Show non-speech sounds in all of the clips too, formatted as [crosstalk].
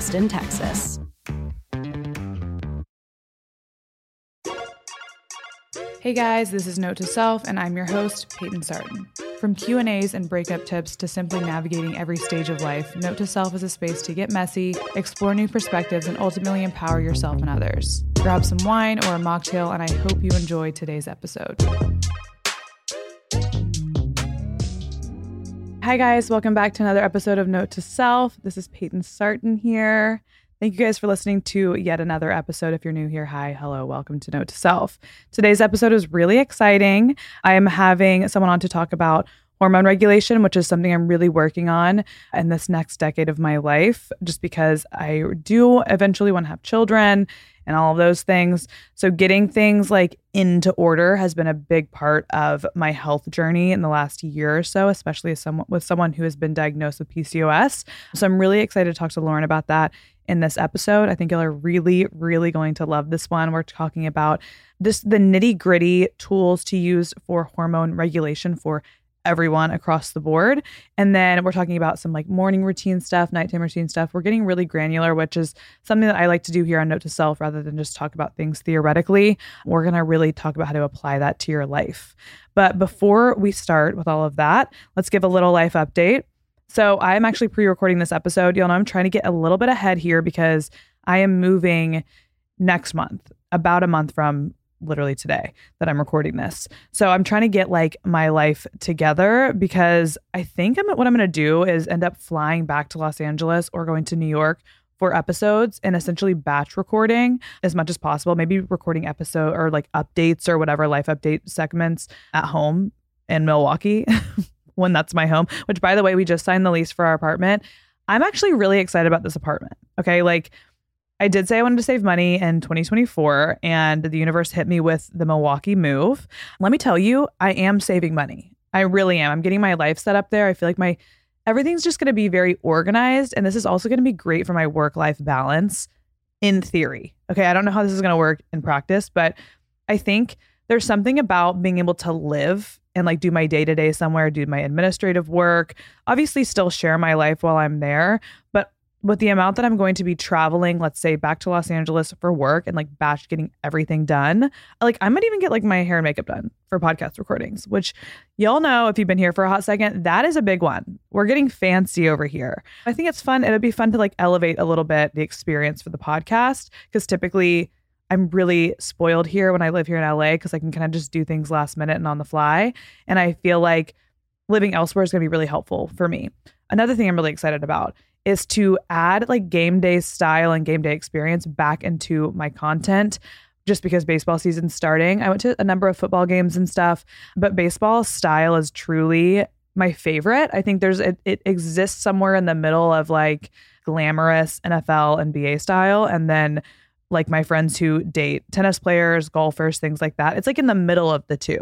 Austin, Texas. Hey guys, this is Note to Self and I'm your host, Payton Sartain. From Q&As and breakup tips to simply navigating every stage of life, Note to Self is a space to get messy, explore new perspectives and ultimately empower yourself and others. Grab some wine or a mocktail and I hope you enjoy today's episode. Hi, guys. Welcome back to another episode of Note to Self. This is Payton Sartain here. Thank you guys for listening to yet another episode. If you're new here, hi, hello, welcome to Note to Self. Today's episode is really exciting. I am having someone on to talk about hormone regulation, which is something I'm really working on in this next decade of my life, just because I do eventually want to have children and all of those things. So, getting things like into order has been a big part of my health journey in the last year or so, especially as someone with someone who has been diagnosed with PCOS. So, I'm really excited to talk to Lauren about that in this episode. I think y'all are really, really going to love this one. We're talking about just the nitty gritty tools to use for hormone regulation for everyone across the board. And then we're talking about some like morning routine stuff, nighttime routine stuff. We're getting really granular, which is something that I like to do here on Note to Self rather than just talk about things theoretically. We're going to really talk about how to apply that to your life. But before we start with all of that, let's give a little life update. So I'm actually pre recording this episode. You'll know I'm trying to get a little bit ahead here because I am moving next month, about a month from literally today that I'm recording this. So I'm trying to get like my life together because I think I'm, what I'm going to do is end up flying back to Los Angeles or going to New York for episodes and essentially batch recording as much as possible. Maybe recording episode or like updates or whatever life update segments at home in Milwaukee [laughs] when that's my home, which by the way, we just signed the lease for our apartment. I'm actually really excited about this apartment. Okay. Like, I did say I wanted to save money in 2024, and the universe hit me with the Milwaukee move. Let me tell you, I am saving money. I really am. I'm getting my life set up there. I feel like my everything's just going to be very organized, and this is also going to be great for my work life balance in theory. Okay, I don't know how this is going to work in practice, but I think there's something about being able to live and like do my day to day somewhere, do my administrative work, obviously still share my life while I'm there, but with the amount that I'm going to be traveling, let's say back to Los Angeles for work and like batch getting everything done, like I might even get like my hair and makeup done for podcast recordings, which y'all know if you've been here for a hot second, that is a big one. We're getting fancy over here. I think it's fun. It'll be fun to like elevate a little bit the experience for the podcast because typically I'm really spoiled here when I live here in LA because I can kind of just do things last minute and on the fly. And I feel like living elsewhere is going to be really helpful for me. Another thing I'm really excited about is to add like game day style and game day experience back into my content just because baseball season's starting. I went to a number of football games and stuff, but baseball style is truly my favorite. I think there's it, it exists somewhere in the middle of like glamorous NFL and NBA style and then like my friends who date tennis players, golfers, things like that. It's like in the middle of the two.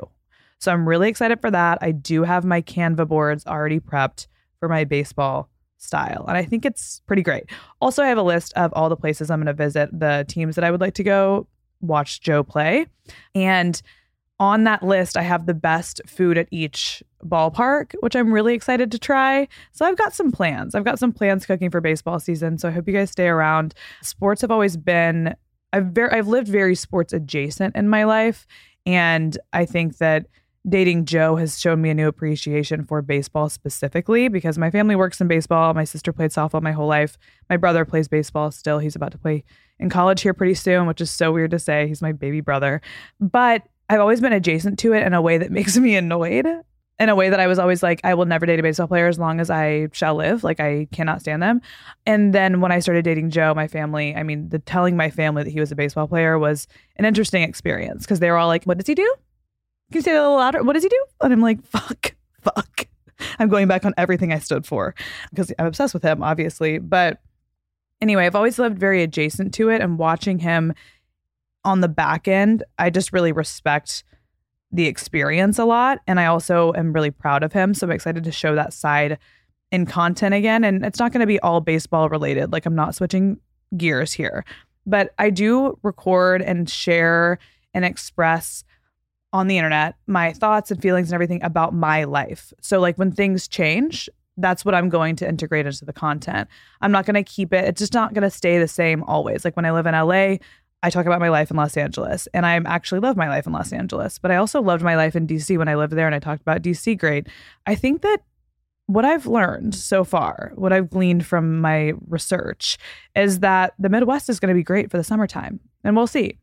So I'm really excited for that. I do have my Canva boards already prepped for my baseball style. And I think it's pretty great. Also, I have a list of all the places I'm going to visit, the teams that I would like to go watch Joe play. And on that list, I have the best food at each ballpark, which I'm really excited to try. So I've got some plans. I've got some plans cooking for baseball season. So I hope you guys stay around. Sports have always been I've very I've lived very sports adjacent in my life. And I think that dating Joe has shown me a new appreciation for baseball specifically because my family works in baseball. My sister played softball my whole life. My brother plays baseball still. He's about to play in college here pretty soon, which is so weird to say. He's my baby brother. But I've always been adjacent to it in a way that [laughs] makes me annoyed. In a way that I was always like, I will never date a baseball player as long as I shall live. Like, I cannot stand them. And then when I started dating Joe, my family, I mean, the telling my family that he was a baseball player was an interesting experience because they were all like, What does he do? Can you say that a little louder? What does he do? And I'm like, fuck, [laughs] fuck. I'm going back on everything I stood for because I'm obsessed with him, obviously. But anyway, I've always lived very adjacent to it and watching him on the back end, I just really respect the experience a lot. And I also am really proud of him. So I'm excited to show that side in content again. And it's not going to be all baseball related. Like I'm not switching gears here, but I do record and share and express on the internet my thoughts and feelings and everything about my life. So like when things change, that's what I'm going to integrate into the content. I'm not going to keep it, it's just not going to stay the same always. Like when I live in LA, I talk about my life in Los Angeles and I actually love my life in Los Angeles, but I also loved my life in DC when I lived there and I talked about DC great. I think that what I've learned so far, what I've gleaned from my research is that the Midwest is going to be great for the summertime and we'll see.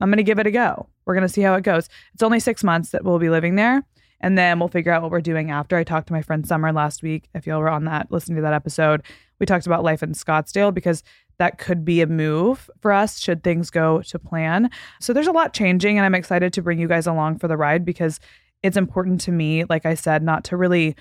I'm going to give it a go. We're going to see how it goes. It's only six months that we'll be living there. And then we'll figure out what we're doing after. I talked to my friend Summer last week. If y'all were on that, listening to that episode, we talked about life in Scottsdale because that could be a move for us should things go to plan. So there's a lot changing, and I'm excited to bring you guys along for the ride because it's important to me, like I said, not to really.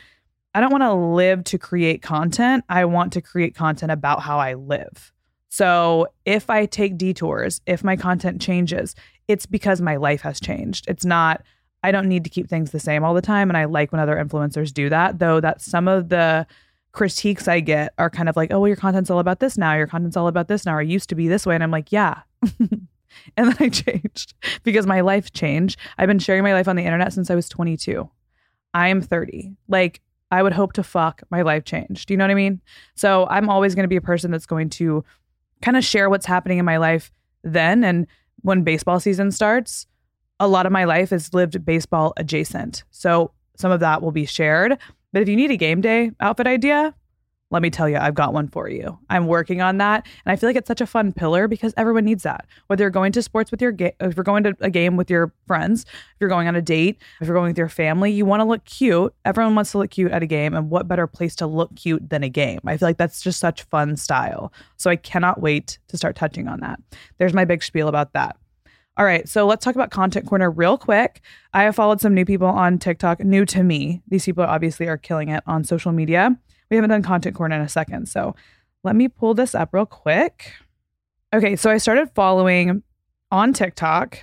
I don't want to live to create content. I want to create content about how I live. So if I take detours, if my content changes, it's because my life has changed. It's not, I don't need to keep things the same all the time. And I like when other influencers do that, though that some of the critiques I get are kind of like, oh, well, your content's all about this now. Your content's all about this now. Or used to be this way. And I'm like, yeah. [laughs] and then I changed [laughs] because my life changed. I've been sharing my life on the internet since I was 22. I am 30. Like, I would hope to fuck my life changed. Do you know what I mean? So I'm always going to be a person that's going to kind of share what's happening in my life then. And when baseball season starts, a lot of my life is lived baseball adjacent. So some of that will be shared. But if you need a game day outfit idea, let me tell you, I've got one for you. I'm working on that. And I feel like it's such a fun pillar because everyone needs that. Whether you're going to sports with your game, if you're going to a game with your friends, if you're going on a date, if you're going with your family, you want to look cute. Everyone wants to look cute at a game. And what better place to look cute than a game? I feel like that's just such fun style. So I cannot wait to start touching on that. There's my big spiel about that. All right, so let's talk about Content Corner real quick. I have followed some new people on TikTok, new to me. These people obviously are killing it on social media. We haven't done Content Corner in a second, so let me pull this up real quick. Okay, so I started following on TikTok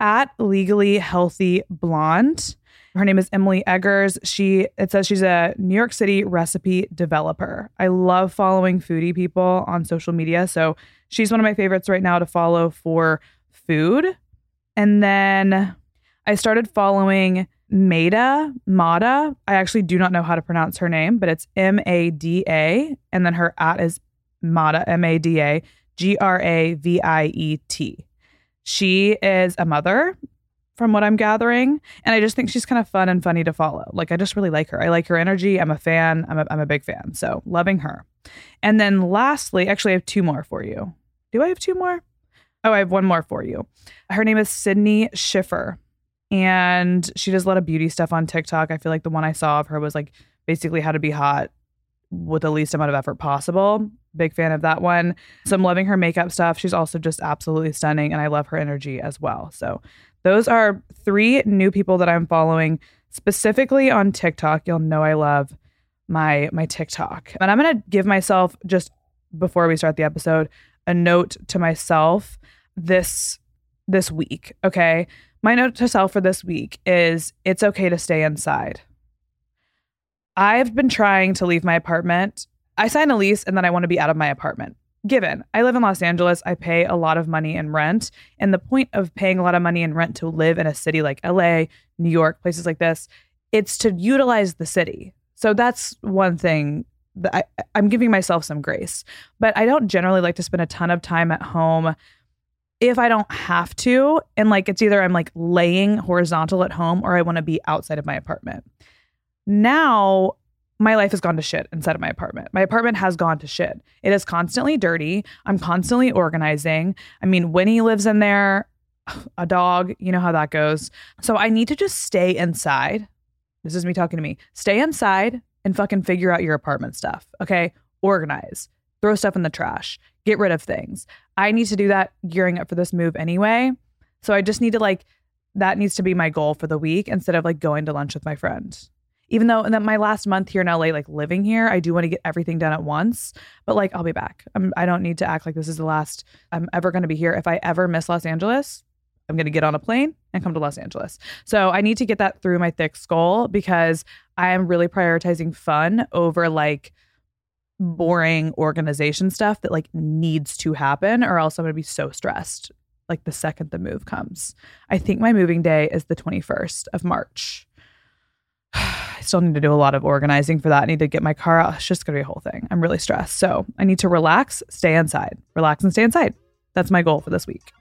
at Legally Healthy Blonde. Her name is Emily Eggers. She it says she's a New York City recipe developer. I love following foodie people on social media, so she's one of my favorites right now to follow for food. And then I started following Maida, Mada. I actually do not know how to pronounce her name, but it's M A D A. And then her at is Mada, M A D A, G R A V I E T. She is a mother, from what I'm gathering. And I just think she's kind of fun and funny to follow. Like, I just really like her. I like her energy. I'm a fan. I'm a, I'm a big fan. So, loving her. And then lastly, actually, I have two more for you. Do I have two more? Oh, I have one more for you. Her name is Sydney Schiffer, and she does a lot of beauty stuff on TikTok. I feel like the one I saw of her was like basically how to be hot with the least amount of effort possible. Big fan of that one. So I'm loving her makeup stuff. She's also just absolutely stunning, and I love her energy as well. So those are three new people that I'm following specifically on TikTok. You'll know I love my my TikTok. And I'm going to give myself just before we start the episode a note to myself this this week, okay? My note to self for this week is it's okay to stay inside. I've been trying to leave my apartment. I signed a lease and then I want to be out of my apartment. Given I live in Los Angeles, I pay a lot of money in rent. And the point of paying a lot of money in rent to live in a city like LA, New York, places like this, it's to utilize the city. So that's one thing that I, I'm giving myself some grace. But I don't generally like to spend a ton of time at home if I don't have to. And like it's either I'm like laying horizontal at home or I want to be outside of my apartment. Now my life has gone to shit inside of my apartment. My apartment has gone to shit. It is constantly dirty. I'm constantly organizing. I mean, Winnie lives in there, [sighs] a dog, you know how that goes. So I need to just stay inside. This is me talking to me. Stay inside and fucking figure out your apartment stuff. Okay. Organize, throw stuff in the trash, get rid of things. I need to do that gearing up for this move anyway. So I just need to like, that needs to be my goal for the week instead of like going to lunch with my friend. even though that my last month here in LA, like living here, I do want to get everything done at once. But like, I'll be back. I'm, I don't need to act like this is the last I'm ever going to be here. If I ever miss Los Angeles, I'm going to get on a plane and come to Los Angeles. So I need to get that through my thick skull because I am really prioritizing fun over like boring organization stuff that like needs to happen or else I'm going to be so stressed like the second the move comes. I think my moving day is the 21st of March. [sighs] I still need to do a lot of organizing for that. I need to get my car out. It's just going to be a whole thing. I'm really stressed. So I need to relax, stay inside, relax and stay inside. That's my goal for this week.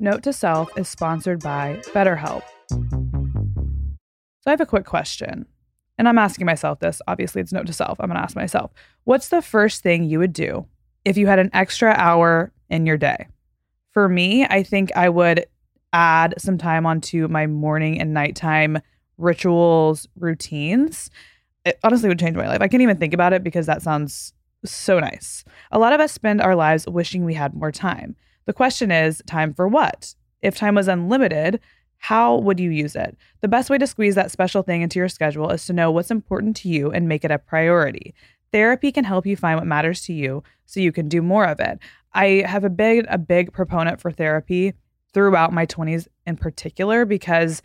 Note to Self is sponsored by BetterHelp. So I have a quick question, and I'm asking myself this. Obviously, it's Note to Self. I'm going to ask myself what's the first thing you would do if you had an extra hour in your day? For me, I think I would add some time onto my morning and nighttime rituals, routines. It honestly would change my life. I can't even think about it because that sounds so nice. A lot of us spend our lives wishing we had more time. The question is time for what? If time was unlimited, how would you use it? The best way to squeeze that special thing into your schedule is to know what's important to you and make it a priority. Therapy can help you find what matters to you so you can do more of it. I have a big a big proponent for therapy throughout my 20s in particular because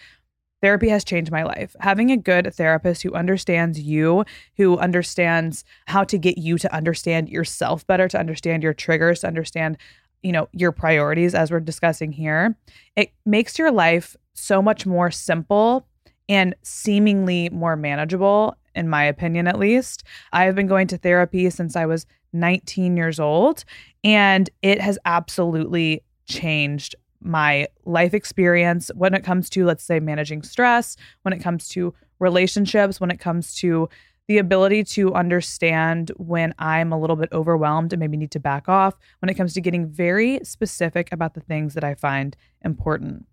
therapy has changed my life. Having a good therapist who understands you, who understands how to get you to understand yourself better, to understand your triggers, to understand you know your priorities as we're discussing here it makes your life so much more simple and seemingly more manageable in my opinion at least. I have been going to therapy since i was 19 years old and it has absolutely changed my life experience when it comes to let's say managing stress when it comes to relationships when it comes to the ability to understand when I'm a little bit overwhelmed and maybe need to back off when it comes to getting very specific about the things that I find important.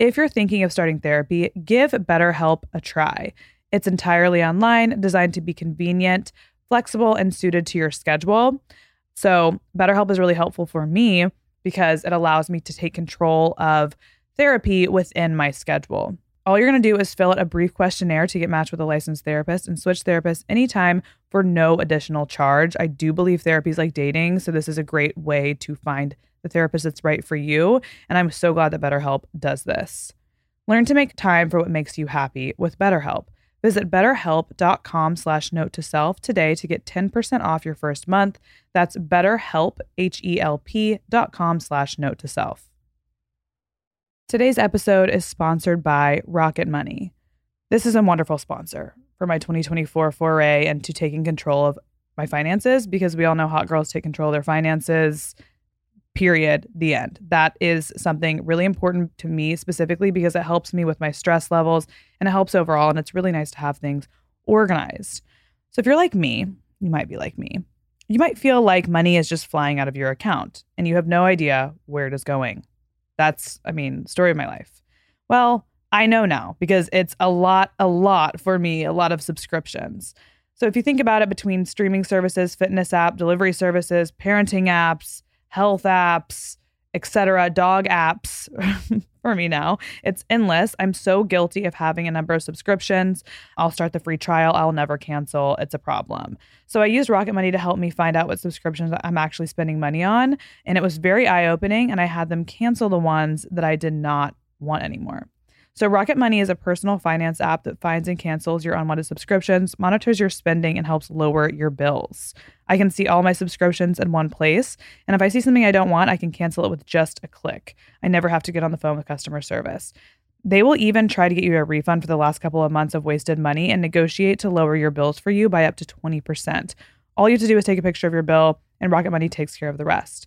If you're thinking of starting therapy, give BetterHelp a try. It's entirely online, designed to be convenient, flexible, and suited to your schedule. So, BetterHelp is really helpful for me because it allows me to take control of therapy within my schedule. All you're going to do is fill out a brief questionnaire to get matched with a licensed therapist and switch therapists anytime for no additional charge. I do believe therapy is like dating, so this is a great way to find the therapist that's right for you. And I'm so glad that BetterHelp does this. Learn to make time for what makes you happy with BetterHelp. Visit betterhelp.com slash note to self today to get 10% off your first month. That's betterhelp, H-E-L-P dot com slash note to self. Today's episode is sponsored by Rocket Money. This is a wonderful sponsor for my 2024 foray into taking control of my finances because we all know hot girls take control of their finances. Period. The end. That is something really important to me specifically because it helps me with my stress levels and it helps overall. And it's really nice to have things organized. So if you're like me, you might be like me. You might feel like money is just flying out of your account and you have no idea where it is going. That's, I mean, story of my life. Well, I know now because it's a lot, a lot for me, a lot of subscriptions. So if you think about it between streaming services, fitness app, delivery services, parenting apps, health apps, etc., dog apps [laughs] for me now. It's endless. I'm so guilty of having a number of subscriptions. I'll start the free trial, I'll never cancel. It's a problem. So I used Rocket Money to help me find out what subscriptions I'm actually spending money on, and it was very eye-opening and I had them cancel the ones that I did not want anymore. So, Rocket Money is a personal finance app that finds and cancels your unwanted subscriptions, monitors your spending, and helps lower your bills. I can see all my subscriptions in one place, and if I see something I don't want, I can cancel it with just a click. I never have to get on the phone with customer service. They will even try to get you a refund for the last couple of months of wasted money and negotiate to lower your bills for you by up to 20%. All you have to do is take a picture of your bill, and Rocket Money takes care of the rest.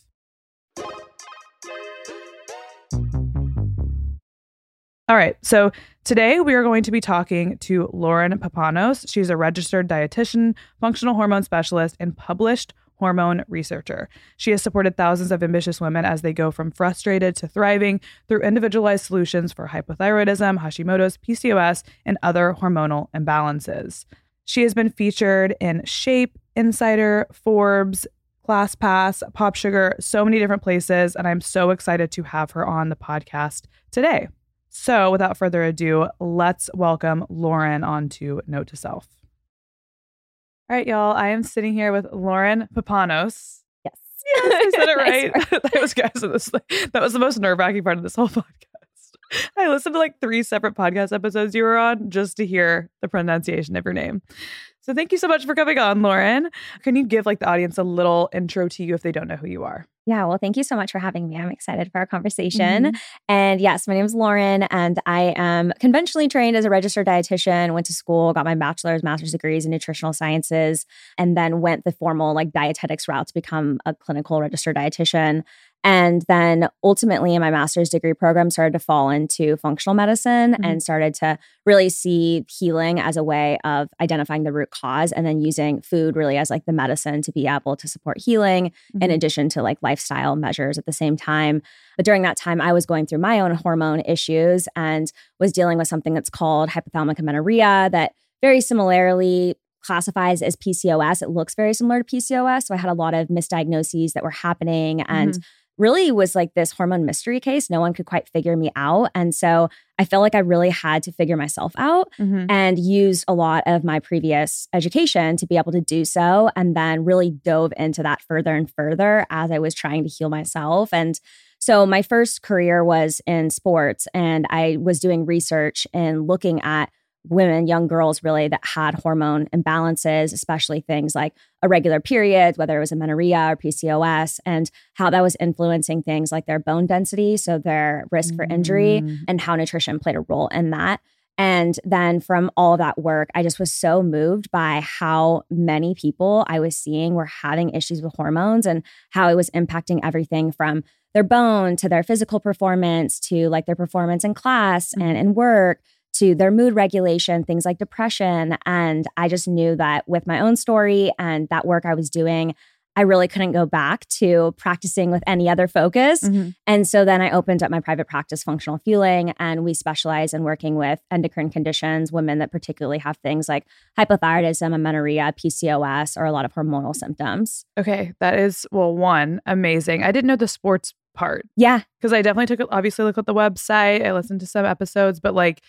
All right. So today we are going to be talking to Lauren Papanos. She's a registered dietitian, functional hormone specialist, and published hormone researcher. She has supported thousands of ambitious women as they go from frustrated to thriving through individualized solutions for hypothyroidism, Hashimoto's, PCOS, and other hormonal imbalances. She has been featured in Shape, Insider, Forbes, ClassPass, Pop Sugar, so many different places, and I'm so excited to have her on the podcast today. So, without further ado, let's welcome Lauren onto Note to Self. All right, y'all. I am sitting here with Lauren Papanos. Yes. [laughs] [laughs] Yes, I said it right. [laughs] that was guys. That was, that was the most nerve wracking part of this whole podcast. [laughs] I listened to like three separate podcast episodes you were on just to hear the pronunciation of your name. So thank you so much for coming on, Lauren. Can you give like the audience a little intro to you if they don't know who you are? Yeah, well, thank you so much for having me. I'm excited for our conversation. Mhm. And yes, my name is Lauren, and I am conventionally trained as a registered dietitian. Went to school, got my bachelor's, master's degrees in nutritional sciences, and then went the formal like dietetics route to become a clinical registered dietitian. And then ultimately, in my master's degree program, started to fall into functional medicine Mhm. and started to really see healing as a way of identifying the root cause and then using food really as like the medicine to be able to support healing in Mhm. addition to like lifestyle measures at the same time. But during that time, I was going through my own hormone issues and was dealing with something that's called hypothalamic amenorrhea that very similarly classifies as PCOS. It looks very similar to PCOS. So I had a lot of misdiagnoses that were happening and really was like this hormone mystery case. No one could quite figure me out. And so I felt like I really had to figure myself out Mhm. and used a lot of my previous education to be able to do so. And then really dove into that further and further as I was trying to heal myself. And so my first career was in sports, and I was doing research and looking at women, young girls really that had hormone imbalances, especially things like irregular periods, whether it was amenorrhea or PCOS, and how that was influencing things like their bone density, so their risk for injury, Mm. and how nutrition played a role in that. And then from all that work, I just was so moved by how many people I was seeing were having issues with hormones and how it was impacting everything from their bone to their physical performance to like their performance in class and in work to their mood regulation, things like depression. And I just knew that with my own story and that work I was doing, I really couldn't go back to practicing with any other focus. Mhm. And so then I opened up my private practice, Functional Fueling, and we specialize in working with endocrine conditions, women that particularly have things like hypothyroidism, amenorrhea, PCOS, or a lot of hormonal symptoms. Okay, that is well, one amazing. I didn't know the sports part Yeah. because I definitely took obviously look at the website. I listened to some episodes, but like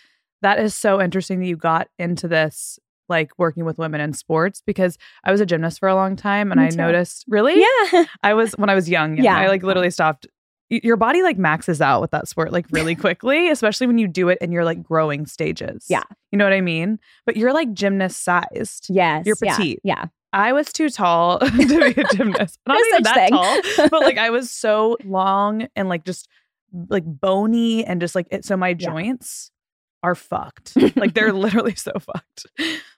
that is so interesting that you got into this like working with women in sports because I was a gymnast for a long time and Me I too. noticed really Yeah. I was when I was young. Yeah. I like literally stopped. Your body like maxes out with that sport like really [laughs] quickly, especially when you do it in your like growing stages. Yeah. You know what I mean? But you're like gymnast sized. yes. You're yeah, petite. Yeah. I was too tall [laughs] to be a [laughs] gymnast. Not No even that thing. tall, but like I was so long and like just like bony and just like it. So my Yeah. joints are fucked. [laughs] like they're literally so fucked.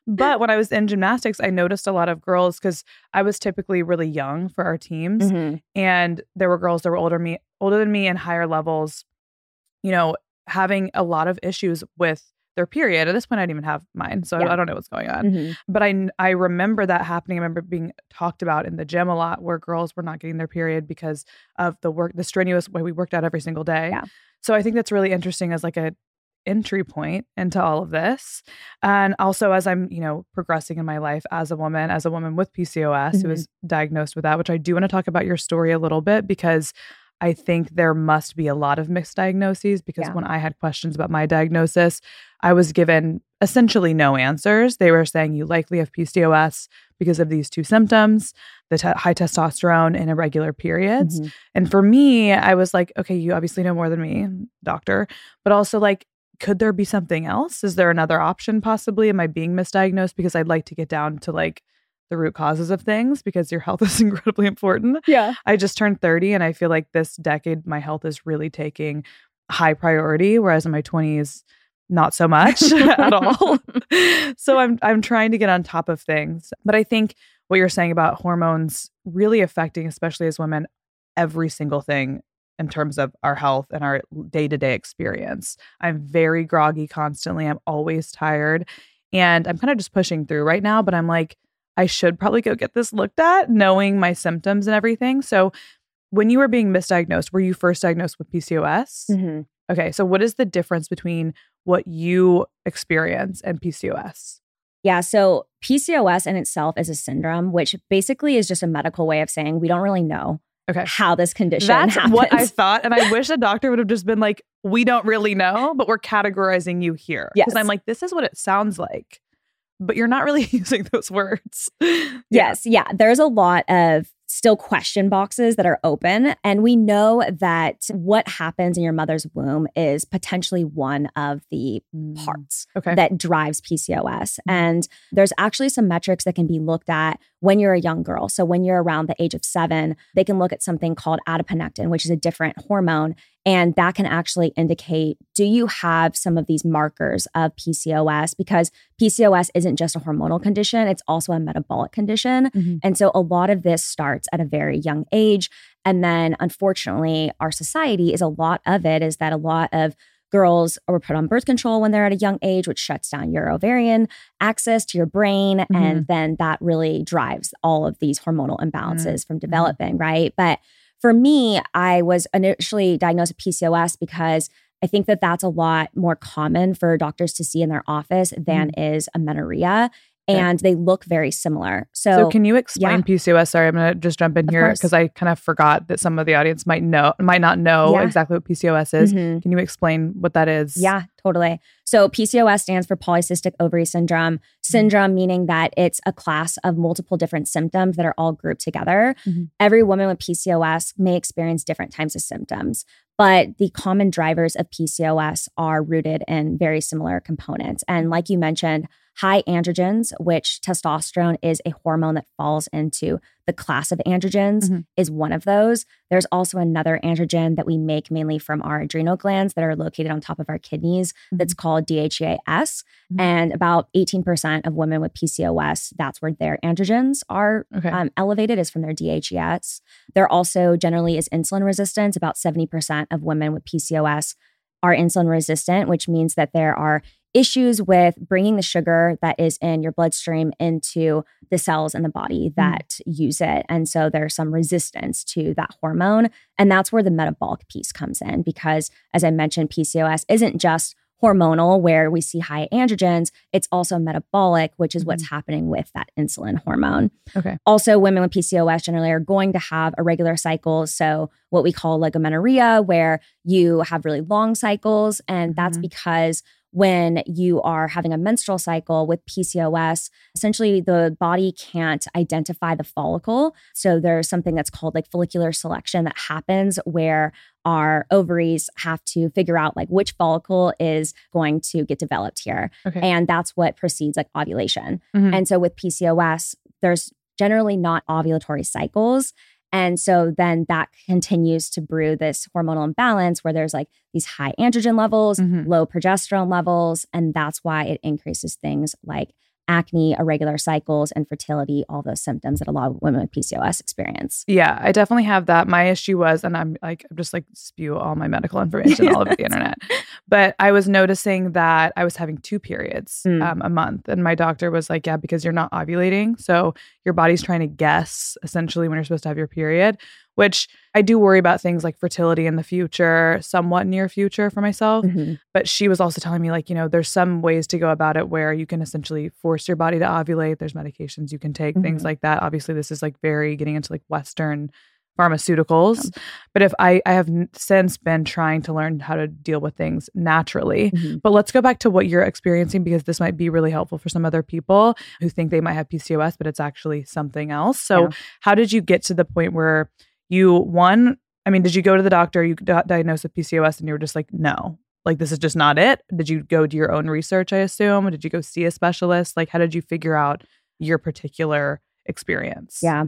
But when I was in gymnastics, I noticed a lot of girls because I was typically really young for our teams, Mhm. and there were girls that were older me, older than me, and higher levels. You know, having a lot of issues with their period. At this point, I didn't even have mine, so I- Yeah. I don't know what's going on Mhm. but I I remember that happening. I remember being talked about in the gym a lot, where girls were not getting their period because of the work, the strenuous way we worked out every single day. Yeah. So I think that's really interesting as like a entry point into all of this, and also as I'm you know progressing in my life as a woman, as a woman with PCOS who Mhm. was diagnosed with that, which I do want to talk about your story a little bit because. I think there must be a lot of mixed diagnoses because Yeah. when I had questions about my diagnosis, I was given essentially no answers. They were saying you likely have PCOS because of these two symptoms the te- high testosterone and irregular periods. Mhm. And for me, I was like, okay, you obviously know more than me, doctor, but also like, could there be something else? Is there another option possibly? Am I being misdiagnosed? Because I'd like to get down to like the root causes of things because your health [laughs] is incredibly important. Yeah. I just turned 30 and I feel like this decade my health is really taking high priority whereas in my 20s not so much [laughs] at all. [laughs] so I'm I'm trying to get on top of things. But I think what you're saying about hormones really affecting especially as women every single thing in terms of our health and our day-to-day experience. I'm very groggy constantly. I'm always tired and I'm kind of just pushing through right now, but I'm like I should probably go get this looked at, knowing my symptoms and everything. So, when you were being misdiagnosed, were you first diagnosed with PCOS? Mm-hmm. Okay. So, what is the difference between what you experience and PCOS? Yeah. So PCOS in itself is a syndrome, which basically is just a medical way of saying we don't really know Okay. how this condition That's happens. what I thought. And I [laughs] wish a doctor would have just been like, we don't really know, but we're categorizing you here. Because Yes. I'm like, this is what it sounds like. But you're not really [laughs] using those words. [laughs] Yes, yeah. There's a lot of still question boxes that are open. And we know that what happens in your mother's womb is potentially one of the Mm. parts Okay. that drives PCOS. And there's actually some metrics that can be looked at when you're a young girl. So when you're around the age of seven, they can look at something called adiponectin, which is a different hormone. And that can actually indicate do you have some of these markers of PCOS? Because PCOS isn't just a hormonal condition, it's also a metabolic condition. Mhm. And so a lot of this starts at a very young age. And then unfortunately, our society is a lot of it is that a lot of girls are put on birth control when they're at a young age, which shuts down your ovarian axis to your brain. And mm-hmm. then that really drives all of these hormonal imbalances mm-hmm. from mm-hmm. developing, right? But for me, I was initially diagnosed with PCOS because I think that that's a lot more common for doctors to see in their office than mm. is amenorrhea. Okay. And they look very similar. So, So, can you explain yeah. PCOS? Sorry, I'm going to just jump in Of here because I kind of forgot that some of the audience might know, might not know Yeah. exactly what PCOS is. Mhm. Can you explain what that is? Yeah, totally. So PCOS stands for polycystic ovary syndrome. Syndrome meaning that it's a class of multiple different symptoms that are all grouped together. Mhm. Every woman with PCOS may experience different types of symptoms, but the common drivers of PCOS are rooted in very similar components. And like you mentioned, high androgens, which testosterone is a hormone that falls into the class of androgens, Mhm. is one of those. There's also another androgen that we make mainly from our adrenal glands that are located on top of our kidneys that's called DHEAS. Mhm. And about 18% of women with PCOS, that's where their androgens are Okay. um, elevated, is from their DHEAS. There also generally is insulin resistance. About 70% of women with PCOS are insulin resistant, which means that there are issues with bringing the sugar that is in your bloodstream into the cells in the body that use it. And so there's some resistance to that hormone. And that's where the metabolic piece comes in because, as I mentioned, PCOS isn't just hormonal where we see high androgens, it's also metabolic, which is what's happening with that insulin hormone. Okay. Also, women with PCOS generally are going to have irregular cycles. So, what we call oligomenorrhea, where you have really long cycles. And that's Mhm. because when you are having a menstrual cycle with PCOS, essentially the body can't identify the follicle. So, there's something that's called like follicular selection that happens where our ovaries have to figure out like which follicle is going to get developed here. Okay. And that's what precedes like ovulation. Mhm. And so with PCOS, there's generally not ovulatory cycles. And so then that continues to brew this hormonal imbalance where there's like these high androgen levels, Mhm. low progesterone levels. And that's why it increases things like acne, irregular cycles, infertility, all those symptoms that a lot of women with PCOS experience. Yeah, I definitely have that. My issue was, and I'm like, I'm just like spew all my medical information all over the [laughs] internet. But I was noticing that I was having two periods Mm. um, a month, and my doctor was like, "Yeah, because you're not ovulating, so your body's trying to guess essentially when you're supposed to have your period." Which I do worry about things like fertility in the future, somewhat near future for myself. Mhm. But she was also telling me, like, you know, there's some ways to go about it where you can essentially force your body to ovulate. There's medications you can take, things Mhm. like that. Obviously, this is like very getting into like Western pharmaceuticals. But if I, I have since been trying to learn how to deal with things naturally. Mhm. But let's go back to what you're experiencing because this might be really helpful for some other people who think they might have PCOS, but it's actually something else. So, Yeah. how did you get to the point where you, one, I mean, did you go to the doctor, you got diagnosed with PCOS, and you were just like, no, like this is just not it? Did you go do your own research, I assume? Did you go see a specialist? Like, how did you figure out your particular experience? Yeah.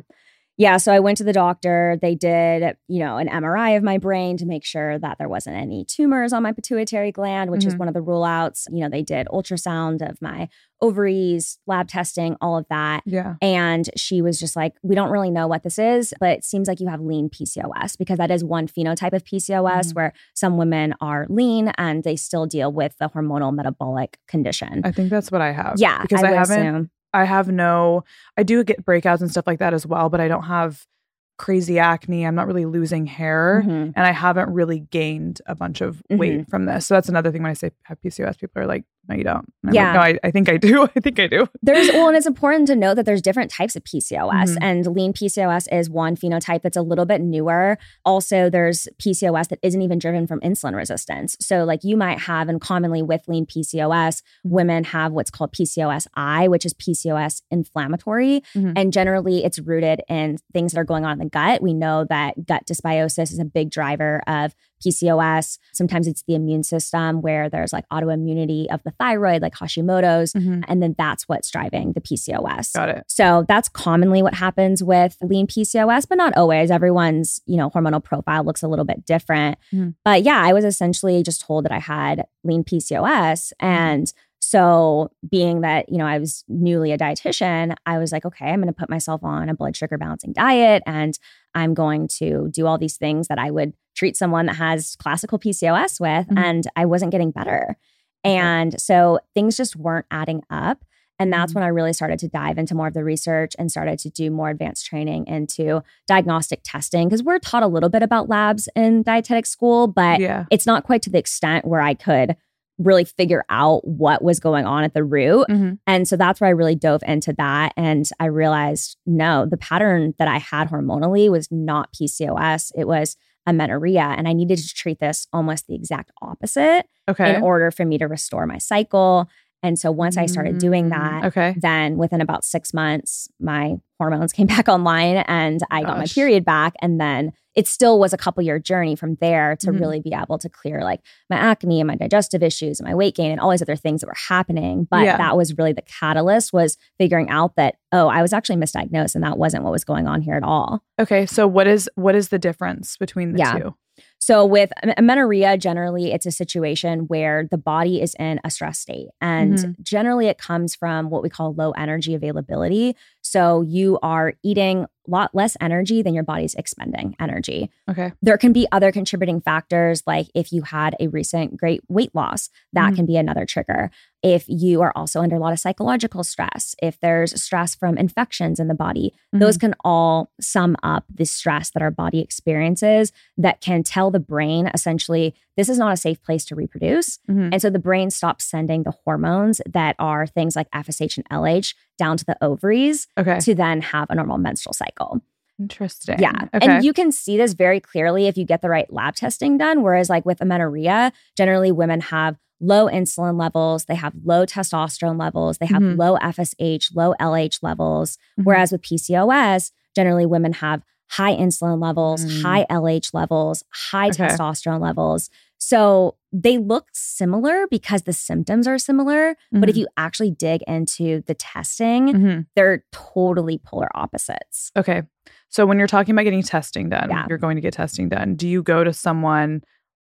Yeah. So I went to the doctor. They did, you know, an MRI of my brain to make sure that there wasn't any tumors on my pituitary gland, which is Mhm. one of the rule outs. You know, they did ultrasound of my ovaries, lab testing, all of that. Yeah. And she was just like, we don't really know what this is, but it seems like you have lean PCOS because that is one phenotype of PCOS Mhm. where some women are lean and they still deal with the hormonal metabolic condition. I think that's what I have. yeah. Because I I, haven't assume. I have no, I do get breakouts and stuff like that as well, but I don't have crazy acne. I'm not really losing hair Mhm. and I haven't really gained a bunch of weight Mm-hmm. from this. So that's another thing when I say have PCOS, people are like, no, you don't. And Yeah. Like, no, I, I think I do. [laughs] I think I do. There's well, and it's important to note that there's different types of PCOS, Mhm. and lean PCOS is one phenotype that's a little bit newer. Also, there's PCOS that isn't even driven from insulin resistance. So, like you might have, and commonly with lean PCOS, women have what's called PCOS-I, which is PCOS inflammatory, Mhm. and generally it's rooted in things that are going on in the gut. We know that gut dysbiosis is a big driver of PCOS. Sometimes it's the immune system where there's like autoimmunity of the thyroid, like Hashimoto's. Mhm. And then that's what's driving the PCOS. Got it. So that's commonly what happens with lean PCOS, but not always. Everyone's, you know, hormonal profile looks a little bit different. Mhm. But yeah, I was essentially just told that I had lean PCOS. And so being that, you know, I was newly a dietitian, I was like, okay, I'm going to put myself on a blood sugar balancing diet and I'm going to do all these things that I would treat someone that has classical PCOS with. Mhm. And I wasn't getting better. And so things just weren't adding up. And that's Mhm. when I really started to dive into more of the research and started to do more advanced training into diagnostic testing. Because we're taught a little bit about labs in dietetic school, but yeah. it's not quite to the extent where I could really figure out what was going on at the root. Mhm. And so that's where I really dove into that. And I realized no, the pattern that I had hormonally was not PCOS, it was amenorrhea. And I needed to treat this almost the exact opposite Okay. in order for me to restore my cycle. And so once I started doing Mm, that, Okay. then within about six months, my hormones [laughs] came back online and I got my period back. And then it still was a couple year journey from there to Mhm. really be able to clear like my acne and my digestive issues and my weight gain and all these other things that were happening. But Yeah. that was really the catalyst was figuring out that, oh, I was actually misdiagnosed and that wasn't what was going on here at all. Okay. So what is what is the difference between the Yeah. two? So with amenorrhea, generally it's a situation where the body is in a stress state. And Mhm. generally it comes from what we call low energy availability. So you are eating a lot less energy than your body's expending energy. Okay. There can be other contributing factors, like if you had a recent great weight loss, that Mhm. can be another trigger. If you are also under a lot of psychological stress, if there's stress from infections in the body, Mm-hmm. those can all sum up the stress that our body experiences that can tell the brain essentially, this is not a safe place to reproduce. Mhm. And so the brain stops sending the hormones that are things like FSH and LH down to the ovaries Okay. to then have a normal menstrual cycle. Interesting. Yeah. Okay. And you can see this very clearly if you get the right lab testing done. Whereas, like with amenorrhea, generally women have low insulin levels, they have low testosterone levels, they have Mhm. low FSH, low LH levels. Mhm. Whereas with PCOS, generally women have high insulin levels, Mm. high LH levels, high Okay. testosterone levels. So they look similar because the symptoms are similar. But if Mhm. you actually dig into the testing, Mhm. they're totally polar opposites. Okay. So when you're talking about getting testing done, Yeah. you're going to get testing done. Do you go to someone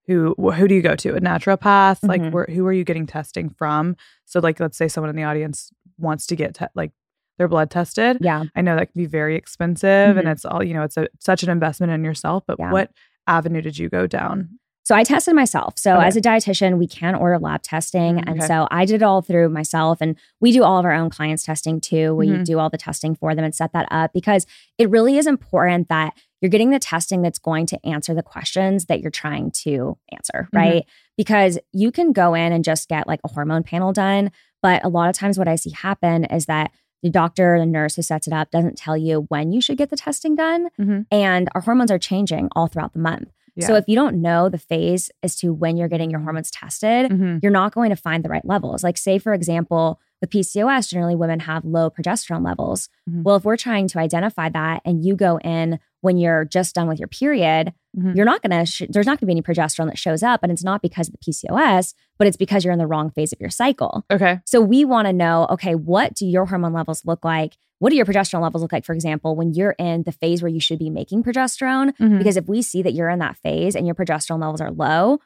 who who do you go to? A naturopath? Like Mhm. where who are you getting testing from? So like let's say someone in the audience wants to get te- like their blood tested. Yeah. I know that can be very expensive and Mhm. it's all, you know, it's a such an investment in yourself, but Yeah. what avenue did you go down? So I tested myself. So Okay. as a dietitian, we can order lab testing. Mm, And okay. so I did it all through myself. And we do all of our own clients testing too. We Mhm. do all the testing for them and set that up because it really is important that you're getting the testing that's going to answer the questions that you're trying to answer, Mhm. right? Because you can go in and just get like a hormone panel done. But a lot of times, what I see happen is that the doctor, the nurse who sets it up doesn't tell you when you should get the testing done. Mhm. And our hormones are changing all throughout the month. So if you don't know the phase as to when you're getting your hormones tested, Mhm. you're not going to find the right levels. Like say for example, with PCOS, generally women have low progesterone levels. Mhm. Well, if we're trying to identify that and you go in when you're just done with your period, Mhm. you're not going to sh- there's not going to be any progesterone that shows up and it's not because of the PCOS, but it's because you're in the wrong phase of your cycle. Okay. So we want to know, okay, what do your hormone levels look like? What do your progesterone levels look like, for example, when you're in the phase where you should be making progesterone? Mhm. Because if we see that you're in that phase and your progesterone levels are low,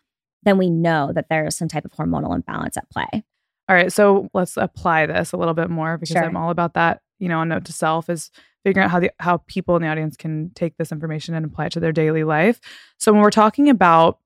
then we know that there's some type of hormonal imbalance at play. All right, so let's apply this a little bit more because Sure. I'm all about that. You know, a note to self is figuring out how the how people in the audience can take this information and apply it to their daily life. So when we're talking about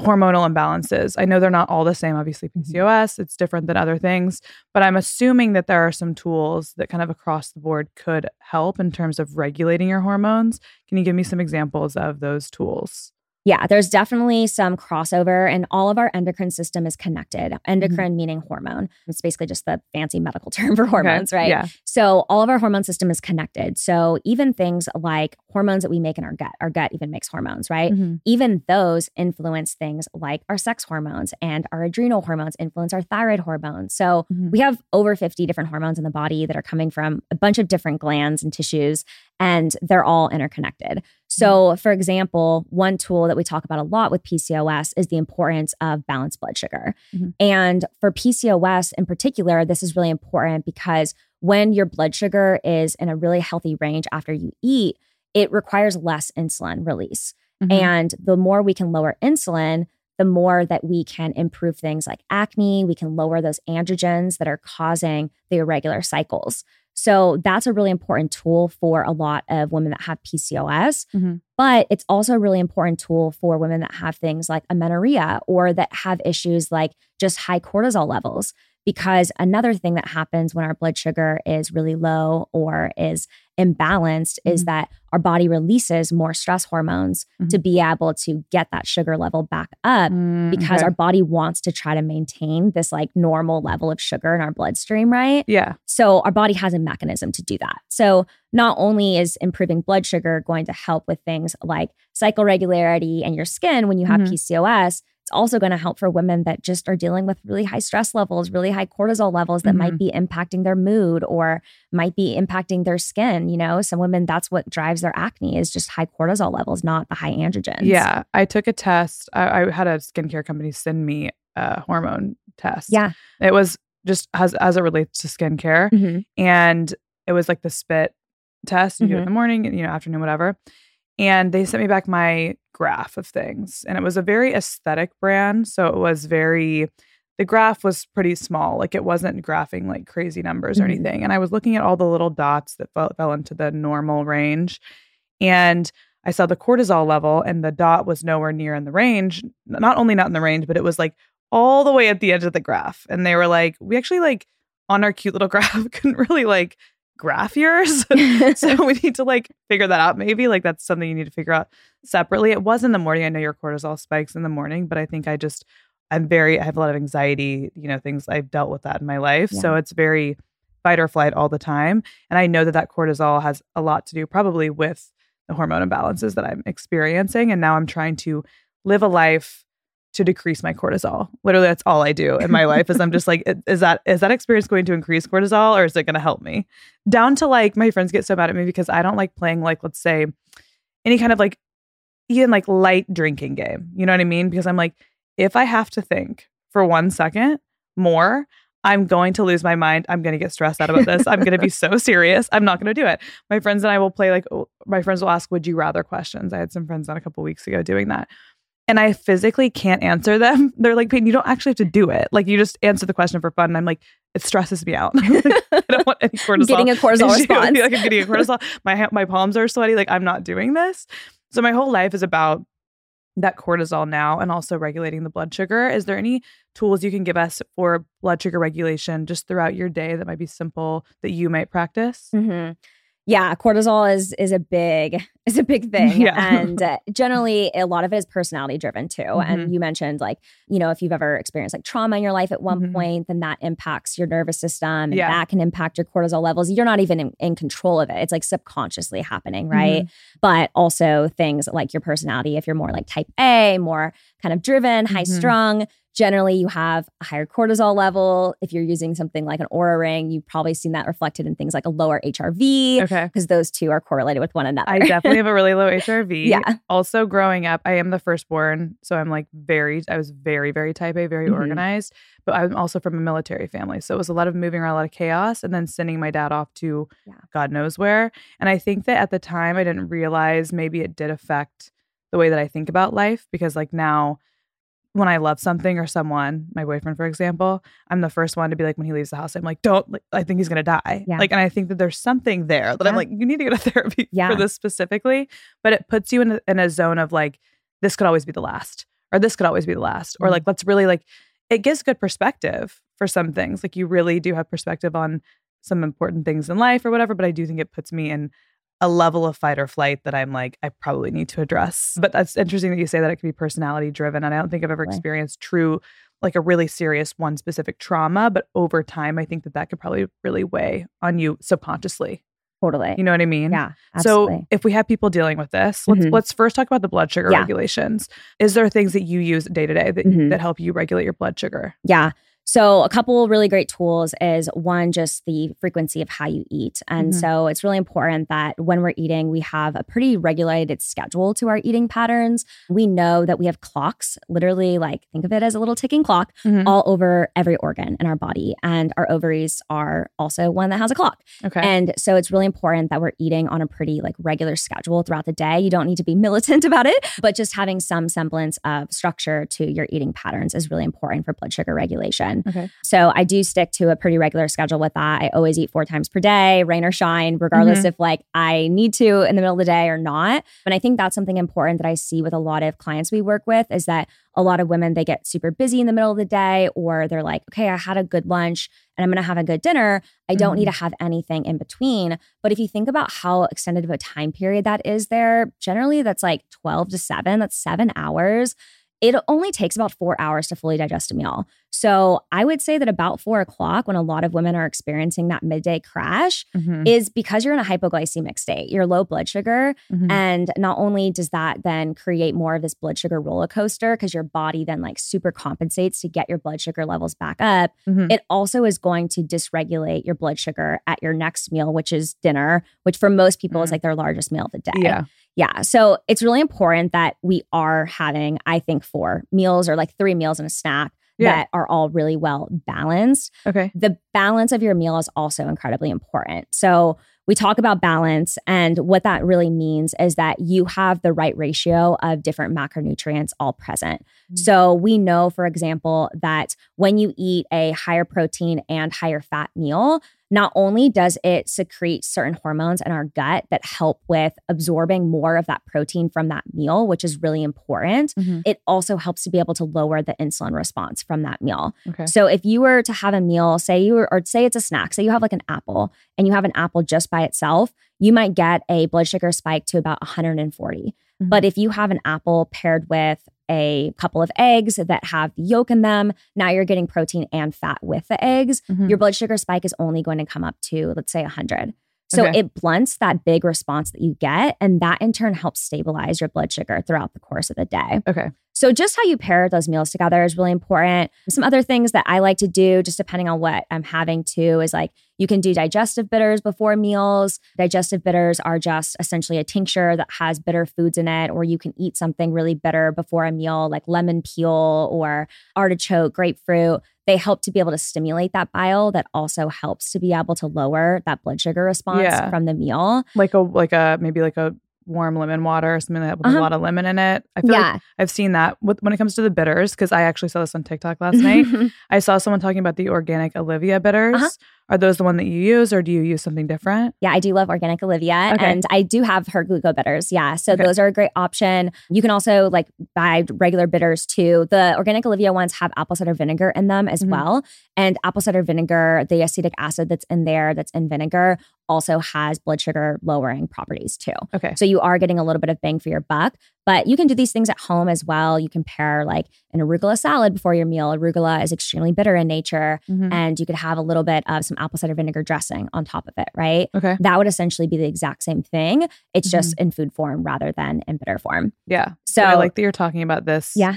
hormonal imbalances. I know they're not all the same. Obviously, Mm-hmm. PCOS, it's different than other things, but I'm assuming that there are some tools that kind of across the board could help in terms of regulating your hormones. Can you give me some examples of those tools? Yeah, there's definitely some crossover, and all of our endocrine system is connected. Mm-hmm. Endocrine meaning hormone. It's basically just the fancy medical [laughs] term for hormones, right? Yeah. So all of our hormone system is connected. So even things like hormones that we make in our gut, our gut even makes hormones, right? Mhm. Even those influence things like our sex hormones and our adrenal hormones influence our thyroid hormones. So Mhm. we have over 50 different hormones in the body that are coming from a bunch of different glands and tissues, and they're all interconnected. So, for example, one tool that we talk about a lot with PCOS is the importance of balanced blood sugar. Mhm. And for PCOS in particular, this is really important because when your blood sugar is in a really healthy range after you eat, it requires less insulin release. Mhm. And the more we can lower insulin, the more that we can improve things like acne, we can lower those androgens that are causing the irregular cycles. So that's a really important tool for a lot of women that have PCOS. Mhm. But it's also a really important tool for women that have things like amenorrhea or that have issues like just high cortisol levels. Because another thing that happens when our blood sugar is really low or is imbalanced is Mhm. that our body releases more stress hormones to Mhm. be able to get that sugar level back up Mm, because okay. our body wants to try to maintain this like normal level of sugar in our bloodstream, right? yeah. So our body has a mechanism to do that. So not only is improving blood sugar going to help with things like cycle regularity and your skin when you have Mhm. PCOS, it's also going to help for women that just are dealing with really high stress levels, really high cortisol levels that might be impacting their mood or might be impacting their skin. You know, some women that's what drives their acne is just high cortisol levels, not the high androgens. Yeah. I took a test. I, I had a skincare company send me a hormone test. Yeah. It was just as as it relates to skincare. Mhm. and it was like the spit test you do it in Mhm. the morning you know afternoon whatever and they sent me back my graph of things and it was a very aesthetic brand so it was very the graph was pretty small like it wasn't graphing like crazy numbers or Mhm. anything and i was looking at all the little dots that fell, fell into the normal range and i saw the cortisol level and the dot was nowhere near in the range not only not in the range but it was like all the way at the edge of the graph and they were like we actually like on our cute little [laughs] graph couldn't really like graph yours. [laughs] so [laughs] we need to like figure that out maybe. Like that's something you need to figure out separately. It was in the morning. I know your cortisol spikes in the morning, but I think I just I'm very I have a lot of anxiety, you know, things I've dealt with that in my life. So it's very fight or flight all the time. And I know that that cortisol has a lot to do probably with the hormone imbalances that I'm experiencing and now I'm trying to live a life to decrease my cortisol. Literally, that's all I do in my life. Is I'm just like, is that is that experience going to increase cortisol or is it going to help me? Down to like my friends get so mad at me because I don't like playing like let's say any kind of like even like light drinking game. You know what I mean? Because I'm like, if I have to think for one second more, I'm going to lose my mind. I'm going to get stressed out about this. I'm going to be [laughs] so serious. I'm not going to do it. My friends and I will play like my friends will ask would you rather questions. I had some friends on a couple weeks ago doing that and I physically can't answer them. [laughs] They're like, Payton, you don't actually have to do it. Like, you just answer the question for fun. And I'm like, it stresses me out. [laughs] I don't want any cortisol. Getting a [laughs] cortisol issue. response. like, I'm getting a cortisol. My my palms are sweaty. Like, I'm not doing this. So my whole life is about that cortisol now, and also regulating the blood sugar. Is there any tools you can give us for blood sugar regulation just throughout your day that might be simple that you might practice? hmm Yeah, cortisol is is a big is a big thing, Yeah. and uh, generally a lot of it is personality driven too. Mhm. And you mentioned like you know if you've ever experienced like trauma in your life at one Mhm. point, then that impacts your nervous system, and Yeah. that can impact your cortisol levels. You're not even in, in control of it; it's like subconsciously happening, Mm-hmm. right? But also things like your personality. If you're more like Type A, more kind of driven, high Mhm. strung, generally you have a higher cortisol level. If you're using something like an Oura ring, you've probably seen that reflected in things like a lower HRV Okay. because those two are correlated with one another. I definitely have a really low HRV. Yeah. Also, growing up, I am the firstborn. So I'm like very, I was very, very type A, very Mhm. organized. But I'm also from a military family. So it was a lot of moving around, a lot of chaos, and then sending my dad off to Yeah. God knows where. And I think that at the time, I didn't realize maybe it did affect the way that I think about life because, like, now when I love something or someone, my boyfriend, for example, I'm the first one to be like, when he leaves the house, I'm like, don't, like, I think he's going to die. Yeah. Like, and I think that there's something there that I'm like, you need to go to [laughs] therapy Yeah. for this specifically. But it puts you in a, in a zone of like, this could always be the last, or this could always be the last or Mhm. like let's really like it gives good perspective for some things like you really do have perspective on some important things in life or whatever but i do think it puts me in a level of fight or flight that i'm like i probably need to address but that's interesting that you say that it can be personality driven and i don't think i've ever Totally. experienced true like a really serious one specific trauma but over time i think that that could probably really weigh on you subconsciously Totally. you know what i mean yeah. Absolutely. so if we have people dealing with this, let's Mhm. let's first talk about the blood sugar Yeah. regulations. Is there things that you use day to day that Mhm. that help you regulate your blood sugar? Yeah. So, a couple really great tools is one, just the frequency of how you eat. And Mhm. so, it's really important that when we're eating, we have a pretty regulated schedule to our eating patterns. We know that we have clocks, literally, like think of it as a little ticking clock Mhm. all over every organ in our body. And our ovaries are also one that has a clock. Okay. And so it's really important that we're eating on a pretty like regular schedule throughout the day. You don't need to be [laughs] militant about it, but just having some semblance of structure to your eating patterns is really important for blood sugar regulation. Okay. So I do stick to a pretty regular schedule with that. I always eat four times per day, rain or shine, regardless mm-hmm. if like I need to in the middle of the day or not. And I think that's something important that I see with a lot of clients we work with is that a lot of women they get super busy in the middle of the day or they're like, okay, I had a good lunch and I'm going to have a good dinner. I don't need mm-hmm. to have anything in between. But if you think about how extended of a time period that is there, generally that's like 12 to 7, that's 7 hours. It only takes about four hours to fully digest a meal. So I would say that about four o'clock, when a lot of women are experiencing that midday crash, Mhm. is because you're in a hypoglycemic state. You're low blood sugar. Mhm. And not only does that then create more of this blood sugar roller coaster because your body then like super compensates to get your blood sugar levels back up, Mhm. it also is going to dysregulate your blood sugar at your next meal, which is dinner, which for most people is Mhm. like their largest meal of the day. yeah. Yeah. So it's really important that we are having, I think, four meals or like three meals and a snack Yeah. that are all really well balanced Okay. the balance of your meal is also incredibly important. So, we talk about balance, and what that really means is that you have the right ratio of different macronutrients all present. Mhm. So, we know, for example, that when you eat a higher protein and higher fat meal, not only does it secrete certain hormones in our gut that help with absorbing more of that protein from that meal, which is really important, Mhm. it also helps to be able to lower the insulin response from that meal. Okay. So if you were to have a meal, say you were, or say it's a snack, say you have like an apple and you have an apple just by itself, you might get a blood sugar spike to about 140. Mhm. But if you have an apple paired with a couple of eggs that have the yolk in them, now you're getting protein and fat with the eggs. Mhm. Your blood sugar spike is only going to come up to, let's say, 100. So Okay. it blunts that big response that you get, and that in turn helps stabilize your blood sugar throughout the course of the day. Okay. So just how you pair those meals together is really important. Some other things that I like to do, just depending on what I'm having too, is like you can do digestive bitters before meals. Digestive bitters are just essentially a tincture that has bitter foods in it, or you can eat something really bitter before a meal, like lemon peel or artichoke, grapefruit. They help to be able to stimulate that bile that also helps to be able to lower that blood sugar response Yeah. from the meal. Like a like a maybe like a warm lemon water something that with Uh-huh. a lot of lemon in it. I feel like I've seen that with, when it comes to the bitters because I actually saw this on TikTok last night. [laughs] I saw someone talking about the organic Olivia bitters. Uh-huh. Are those the one that you use, or do you use something different? Yeah, I do love organic Olivia Okay. and I do have her gluco bitters. Yeah. So Okay. those are a great option. You can also like buy regular bitters too. The organic Olivia ones have apple cider vinegar in them as Mhm. well. And apple cider vinegar, the acetic acid that's in there, that's in vinegar, also has blood sugar lowering properties too. Okay. So you are getting a little bit of bang for your buck, but you can do these things at home as well. You can pair like an arugula salad before your meal. Arugula is extremely bitter in nature, Mhm. and you could have a little bit of some apple cider vinegar dressing on top of it, right? Okay. that would essentially be the exact same thing. It's Mm-hmm. just in food form rather than in bitter form. Yeah. So, I like that you're talking about this. yeah.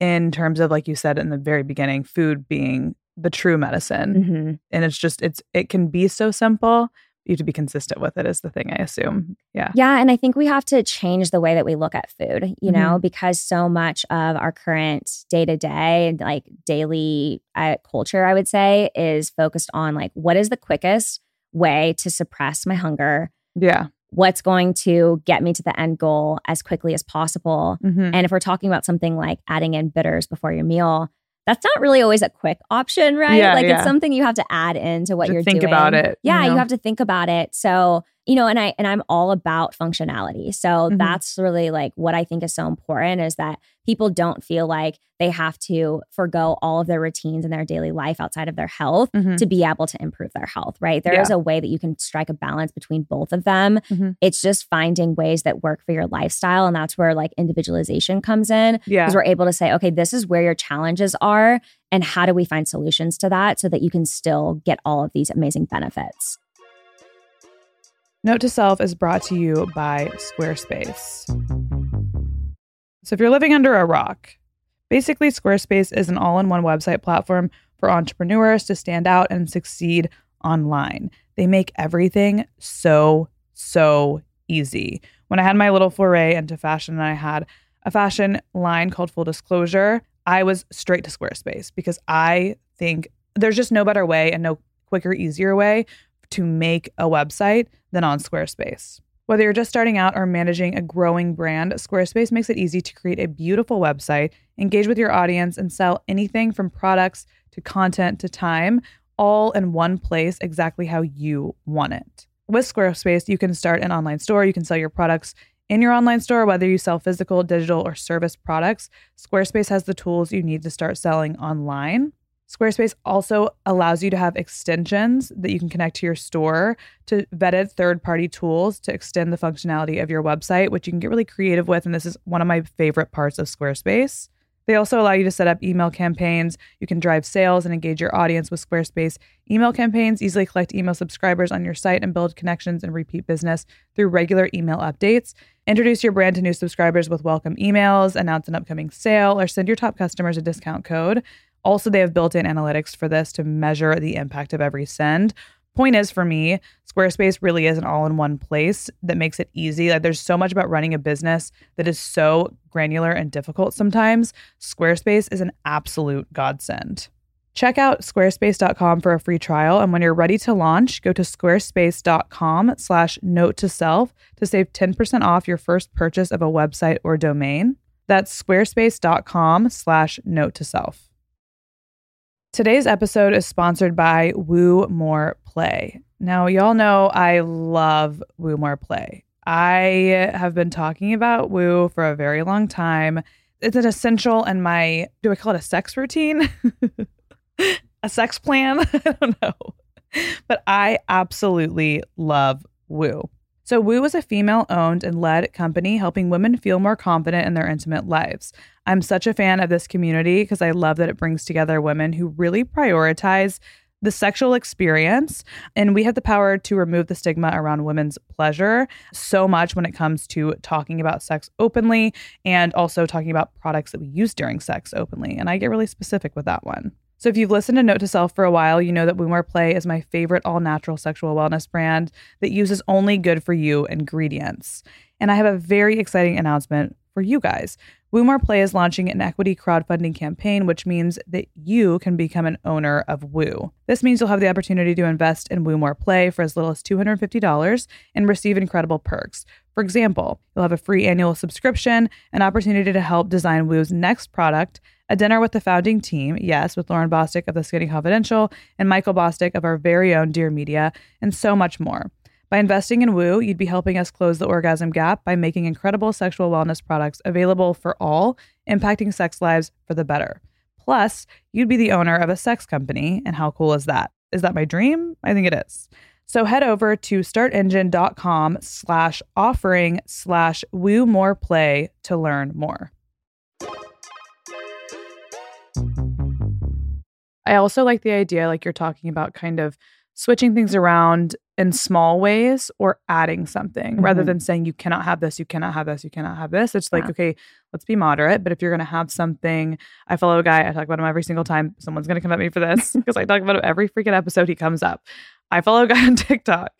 In terms of like you said in the very beginning, food being the true medicine, Mhm. and it's just it's it can be so simple. You have to be consistent with it is the thing I assume. Yeah. Yeah. And I think we have to change the way that we look at food, you know, Mm-hmm. because so much of our current day to day, like daily uh, culture, I would say, is focused on like what is the quickest way to suppress my hunger? Yeah. What's going to get me to the end goal as quickly as possible? Mhm. And if we're talking about something like adding in bitters before your meal, that's not really always a quick option, right? Yeah, like yeah. it's something you have to add into what To you're think doing. about it, Yeah, you, know? have to think about it. So you know, and I and I'm all about functionality. So Mhm. that's really like what I think is so important is that people don't feel like they have to forego all of their routines in their daily life outside of their health Mhm. to be able to improve their health, right? There is Yeah. a way that you can strike a balance between both of them. Mhm. It's just finding ways that work for your lifestyle. And that's where like individualization comes in Yeah. because we're able to say, okay, this is where your challenges are. And how do we find solutions to that so that you can still get all of these amazing benefits? Note to Self is brought to you by Squarespace. So, if you're living under a rock, basically, Squarespace is an all in one website platform for entrepreneurs to stand out and succeed online. They make everything so, so easy. When I had my little foray into fashion and I had a fashion line called Full Disclosure, I was straight to Squarespace because I think there's just no better way and no quicker, easier way to make a website than on Squarespace. Whether you're just starting out or managing a growing brand, Squarespace makes it easy to create a beautiful website, engage with your audience, and sell anything from products to content to time, all in one place exactly how you want it. With Squarespace, you can start an online store, you can sell your products in your online store, whether you sell physical, digital, or service products. Squarespace has the tools you need to start selling online. Squarespace also allows you to have extensions that you can connect to your store to vetted third party tools to extend the functionality of your website, which you can get really creative with. And this is one of my favorite parts of Squarespace. They also allow you to set up email campaigns. You can drive sales and engage your audience with Squarespace email campaigns, easily collect email subscribers on your site, and build connections and repeat business through regular email updates. Introduce your brand to new subscribers with welcome emails, announce an upcoming sale, or send your top customers a discount code. Also, they have built in analytics for this to measure the impact of every send. Point is, for me, Squarespace really is an all in one place that makes it easy. Like, there's so much about running a business that is so granular and difficult sometimes. Squarespace is an absolute godsend. Check out squarespace.com for a free trial. And when you're ready to launch, go to squarespace.com slash note to self to save 10% off your first purchase of a website or domain. That's squarespace.com slash note to self. Today's episode is sponsored by Woo More Play. Now, y'all know I love Woo More Play. I have been talking about Woo for a very long time. It's an essential in my, do I call it a sex routine? [laughs] a sex plan? [laughs] I don't know. But I absolutely love Woo. So, Woo is a female owned and led company helping women feel more confident in their intimate lives. I'm such a fan of this community because I love that it brings together women who really prioritize the sexual experience. And we have the power to remove the stigma around women's pleasure so much when it comes to talking about sex openly and also talking about products that we use during sex openly. And I get really specific with that one. So if you've listened to Note to Self for a while, you know that Woo More Play is my favorite all natural sexual wellness brand that uses only good for you ingredients. And I have a very exciting announcement for you guys. Woo More Play is launching an equity crowdfunding campaign, which means that you can become an owner of Woo. This means you'll have the opportunity to invest in Woo More Play for as little as $250 and receive incredible perks. For example, you'll have a free annual subscription, an opportunity to help design Woo's next product, a dinner with the founding team, yes, with Lauryn Bosstick of the Skinny Confidential and Michael Bosstick of our very own Dear Media, and so much more. By investing in Woo, you'd be helping us close the orgasm gap by making incredible sexual wellness products available for all, impacting sex lives for the better. Plus, you'd be the owner of a sex company, and how cool is that? Is that my dream? I think it is. So head over to startengine.com slash offering slash woo more play to learn more. I also like the idea, like you're talking about, kind of switching things around in small ways or adding something rather Mhm. than saying you cannot have this, you cannot have this, you cannot have this. It's like, Yeah. okay, let's be moderate. But if you're going to have something, I follow a guy, I talk about him every single time. Someone's going to come at me for this [laughs] because I talk about him every freaking episode he comes up. I follow a guy [laughs] on TikTok.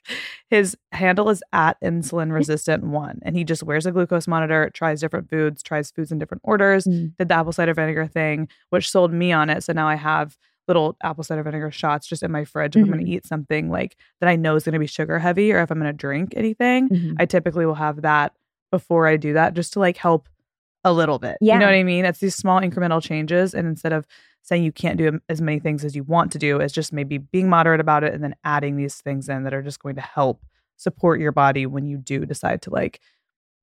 His handle is at insulin [laughs] resistant one, and he just wears a glucose monitor, tries different foods, tries foods in different orders, Mm. did the apple cider vinegar thing, which sold me on it. So now I have little apple cider vinegar shots just in my fridge if I'm going to eat something like that I know is going to be sugar heavy or if I'm going to drink anything. Mhm. I typically will have that before I do that just to like help a little bit. You know what I mean? It's these small incremental changes. And instead of saying you can't do as many things as you want to do, it's just maybe being moderate about it and then adding these things in that are just going to help support your body when you do decide to like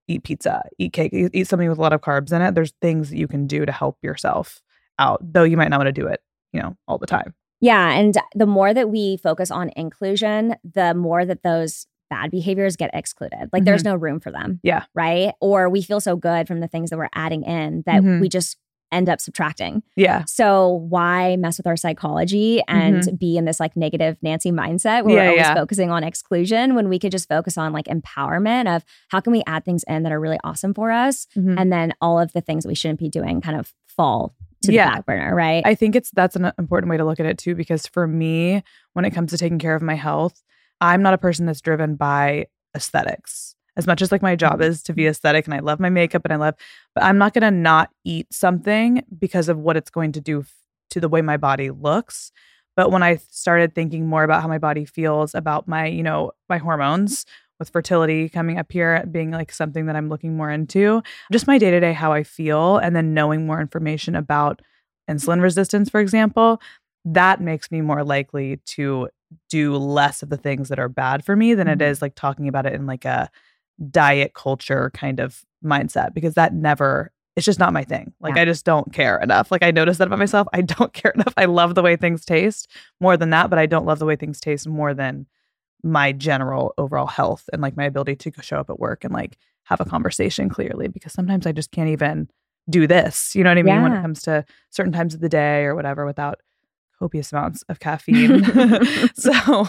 eat pizza, eat cake, eat eat something with a lot of carbs in it. There's things that you can do to help yourself out, though you might not want to do it, you know, all the time. Yeah. And the more that we focus on inclusion, the more that those bad behaviors get excluded. Like there's no room for them. Mm-hmm. Yeah. Right. Or we feel so good from the things that we're adding in that Mhm. we just end up subtracting. Yeah. So why mess with our psychology and be in this like negative Nancy mindset where Mm-hmm. Yeah, we're always yeah. focusing on exclusion when we could just focus on like empowerment of how can we add things in that are really awesome for us Mhm. and then all of the things that we shouldn't be doing kind of fall to Yeah. the back burner, right? I think it's that's an important way to look at it too, because for me, when it comes to taking care of my health, I'm not a person that's driven by aesthetics. As much as like my job mm-hmm. is to be aesthetic and I love my makeup and I love, but I'm not gonna not eat something because of what it's going to do f- to the way my body looks. But when I started thinking more about how my body feels about my, you know, my hormones with fertility coming up here being like something that I'm looking more into, just my day to day, how I feel, and then knowing more information about insulin resistance, for example, that makes me more likely to do less of the things that are bad for me than it Mhm. like talking about it in like a diet culture kind of mindset because that never it's just not my thing. Like Yeah. I just don't care enough. Like I noticed that about myself. I [laughs] don't care enough. I love the way things taste more than that, but I don't love the way things taste more than my general overall health and like my ability to show up at work and like have a conversation clearly because sometimes I just can't even do this. You know what I mean? When it comes to certain times of the day or whatever without copious amounts of caffeine. [laughs] so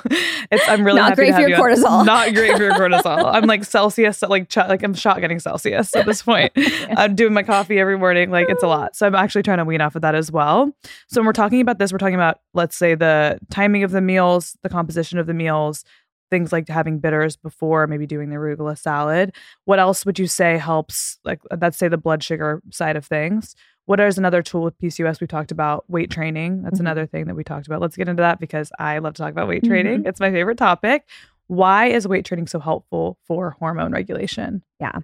it's I'm really Not happy great to for your you on- cortisol. Not great for your cortisol. [laughs] I'm like Celsius, like ch- like I'm shot getting Celsius at this point. [laughs] I'm doing my coffee every morning. Like it's a lot. So I'm actually trying to wean off of that as well. So when we're talking about this, we're talking about let's say the timing of the meals, the composition of the meals, things like having bitters before maybe doing the arugula salad. What else would you say helps? Like let's say the blood sugar side of things. What is another tool with PCOS? We talked about weight training. That's Mhm. another thing that we talked about. Let's get into that because I love to talk about weight training. It's my favorite topic. Why is weight training so helpful for hormone regulation? Yeah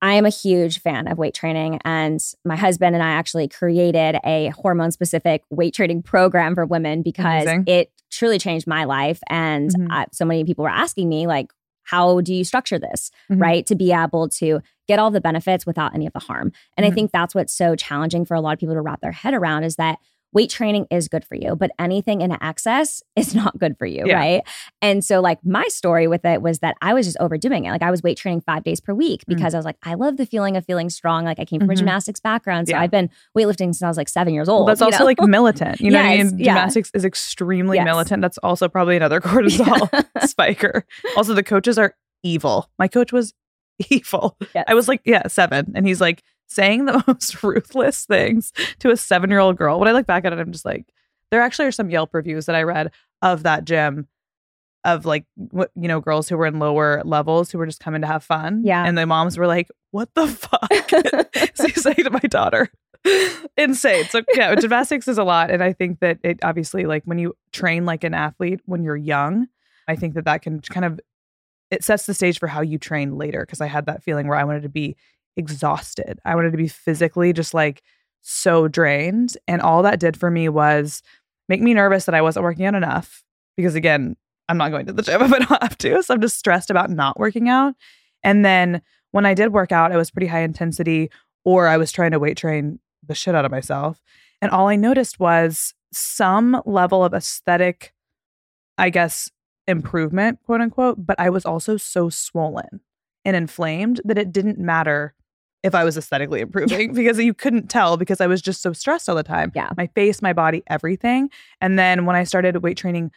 I am a huge fan of weight training, and my husband and I actually created a hormone specific weight training program for women because Amazing. it truly changed my life. And Mhm. uh, so many people were asking me, like, how do you structure this, Mhm. right? To be able to get all the benefits without any of the harm. And I Mhm. think that's what's so challenging for a lot of people to wrap their head around is that weight training is good for you, but anything in excess is [laughs] not good for you, Yeah. right? And so, like, my story with it was that I was just overdoing it. Like, I was weight training five days per week Mm. because I was like, I love the feeling of feeling strong. Like, I came from a Mhm. gymnastics background. So, Yeah. I've been weightlifting since I was like seven years old. Well, that's also know? like militant. You know what I [laughs] Yes, mean? yeah. Gymnastics is extremely Yes. militant. That's also probably another [laughs] cortisol spiker. Also, the coaches are evil. My coach was evil. Yes. I was like, yeah, seven. And he's like saying the [laughs] most ruthless things to a seven year old girl. When I look back at it, I'm just like, there actually are some Yelp reviews that I read of that gym of like, what, you know, girls who were in lower levels who were just coming to have fun. Yeah. And the moms were like, what the fuck? [laughs] so he's saying to my daughter, [laughs] insane. So yeah, gymnastics is a lot. And I think that it obviously, like when you train like an athlete when you're young, I think that that can kind of it sets the stage for how you train later because I had that feeling where I wanted to be exhausted. I wanted to be physically just like so drained. And all that did for me was make me nervous that I wasn't working out enough. Because again, I'm not going to the gym [laughs] if I don't have to. So I'm just stressed about not working out. And then when I did work out, it was pretty high intensity, or I was trying to weight train the shit out of myself. And all I noticed was some level of aesthetic, I guess, improvement, quote unquote. But I was also so swollen and inflamed that it didn't matter if I was aesthetically improving [laughs] because you couldn't tell because I was just so stressed all the time. Yeah. My face, my body, everything. And then when I started weight training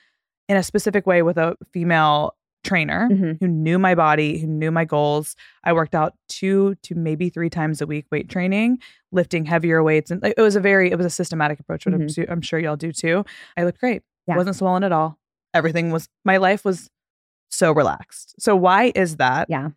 in a specific way with a female trainer Mhm. who knew my body, who knew my goals, I worked out two to maybe three times a week weight training, lifting heavier weights. And it was a very, it was a systematic approach, which I'm, I'm sure y'all do too. I looked great. Yeah. Wasn't swollen at all. Everything was, my life was so relaxed. So why is that? Yeah.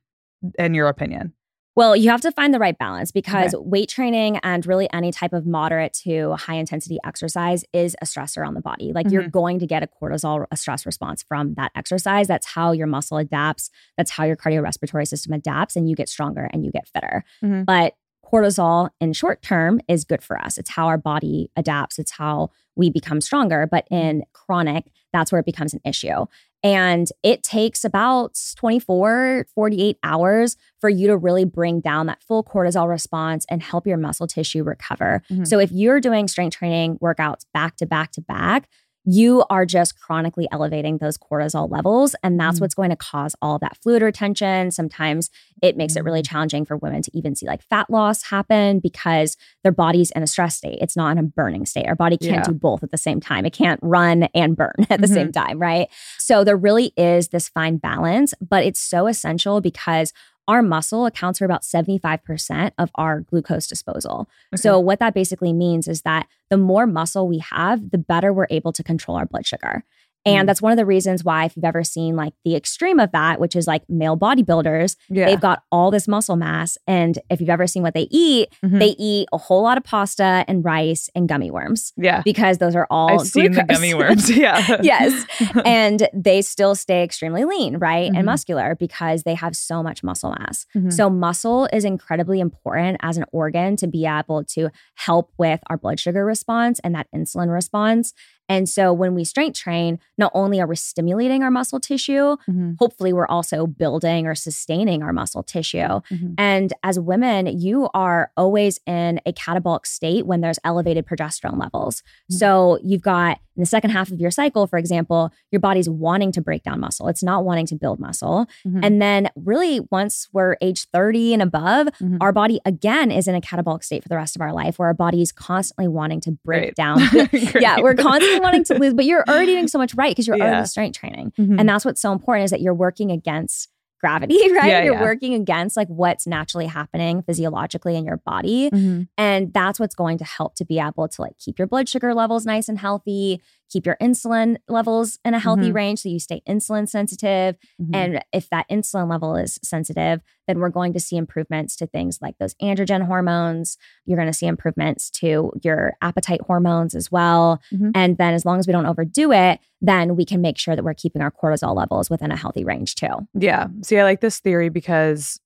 In your opinion? Well, you have to find the right balance because weight training and really any type of moderate to high intensity exercise is a stressor on the body. Like you're Mhm. going to get a cortisol, a stress response from that exercise. That's how your muscle adapts. That's how your cardiorespiratory system adapts and you get stronger and you get fitter. Mhm. But cortisol in short term is good for us. It's how our body adapts, it's how we become stronger. But in chronic, that's where it becomes an issue. And it takes about 24, 48 hours for you to really bring down that full cortisol response and help your muscle tissue recover. Mhm. So if you're doing strength training workouts back to back to back, you are just chronically elevating those cortisol levels. And that's Mhm. what's going to cause all that fluid retention. Sometimes it makes it really Mm. challenging for women to even see like fat loss happen because their body's in a stress state. It's not in a burning state. Our body can't Yeah. do both at the same time. It can't run and burn [laughs] at the same time, right? So there really is this fine balance, but it's so essential because our muscle accounts for about 75% of our glucose disposal. So, what that basically means is that the more muscle we have, the better we're able to control our blood sugar. And Mm. that's one of the reasons why, if you've ever seen like the extreme of that, which is like male bodybuilders, yeah. they've got all this muscle mass. And if you've ever seen what they eat, Mhm. they eat a whole lot of pasta and rice and gummy worms yeah. because those are all I've seen the gummy [laughs] worms. Yeah. yes. [laughs] And they still stay extremely lean, right? Mhm. And muscular because they have so much muscle mass. Mhm. So, muscle is incredibly important as an organ to be able to help with our blood sugar response and that insulin response. And so, when we strength train, not only are we stimulating our muscle tissue, Mhm. hopefully, we're also building or sustaining our muscle tissue. Mhm. And as women, you are always in a catabolic state when there's elevated progesterone levels. Mhm. So you've got in the second half of your cycle, for example, your body's wanting to break down muscle. It's not wanting to build muscle. Mhm. And then, really, once we're age 30 and above, Mhm. our body again is in a catabolic state for the rest of our life where our body is constantly wanting to break Great. down. [laughs] [laughs] yeah, we're [laughs] constantly wanting to lose, but you're already doing so much right because you're Yeah. already strength training. Mhm. And that's what's so important is that you're working against gravity, [laughs] right? Yeah, you're yeah. working against like what's naturally happening physiologically in your body. Mhm. And that's what's going to help to be able to like keep your blood sugar levels nice and healthy, keep your insulin levels in a healthy Mhm. range so you stay insulin sensitive. Mhm. And if that insulin level is sensitive, then we're going to see improvements to things like those androgen hormones. You're going to see improvements to your appetite hormones as well. Mhm. And then as long as we don't overdo it, then we can make sure that we're keeping our cortisol levels within a healthy range too. Yeah. See, I like this theory because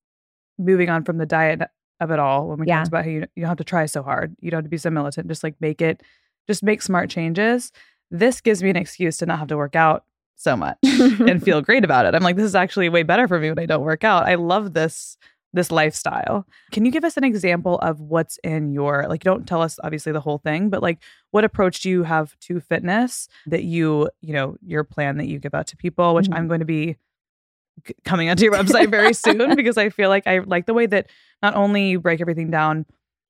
moving on from the diet of it all, when we Yeah. talked about how you, you don't have to try so hard, you don't have to be so militant, just like make it, just make smart changes. This gives me an excuse to not have to work out so much and [laughs] feel great about it. I'm like, this is actually way better for me when I don't work out. I love this this lifestyle. Can you give us an example of what's in your like don't tell us obviously the whole thing, but like what approach do you have to fitness that you, you know, your plan that you give out to people, which Mhm. I'm going to be coming onto your website very soon [laughs] because I feel like I like the way that not only you break everything down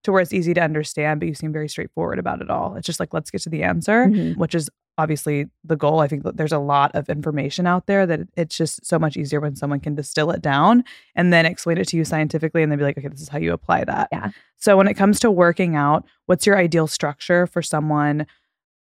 to where it's easy to understand, but you seem very straightforward about it all. It's just like let's get to the answer, Mhm. which is obviously the goal. I think that there's a lot of information out there that it's just so much easier when someone can distill it down and then explain it to you scientifically and then be like, okay, this is how you apply that. Yeah. So when it comes to working out, what's your ideal structure for someone?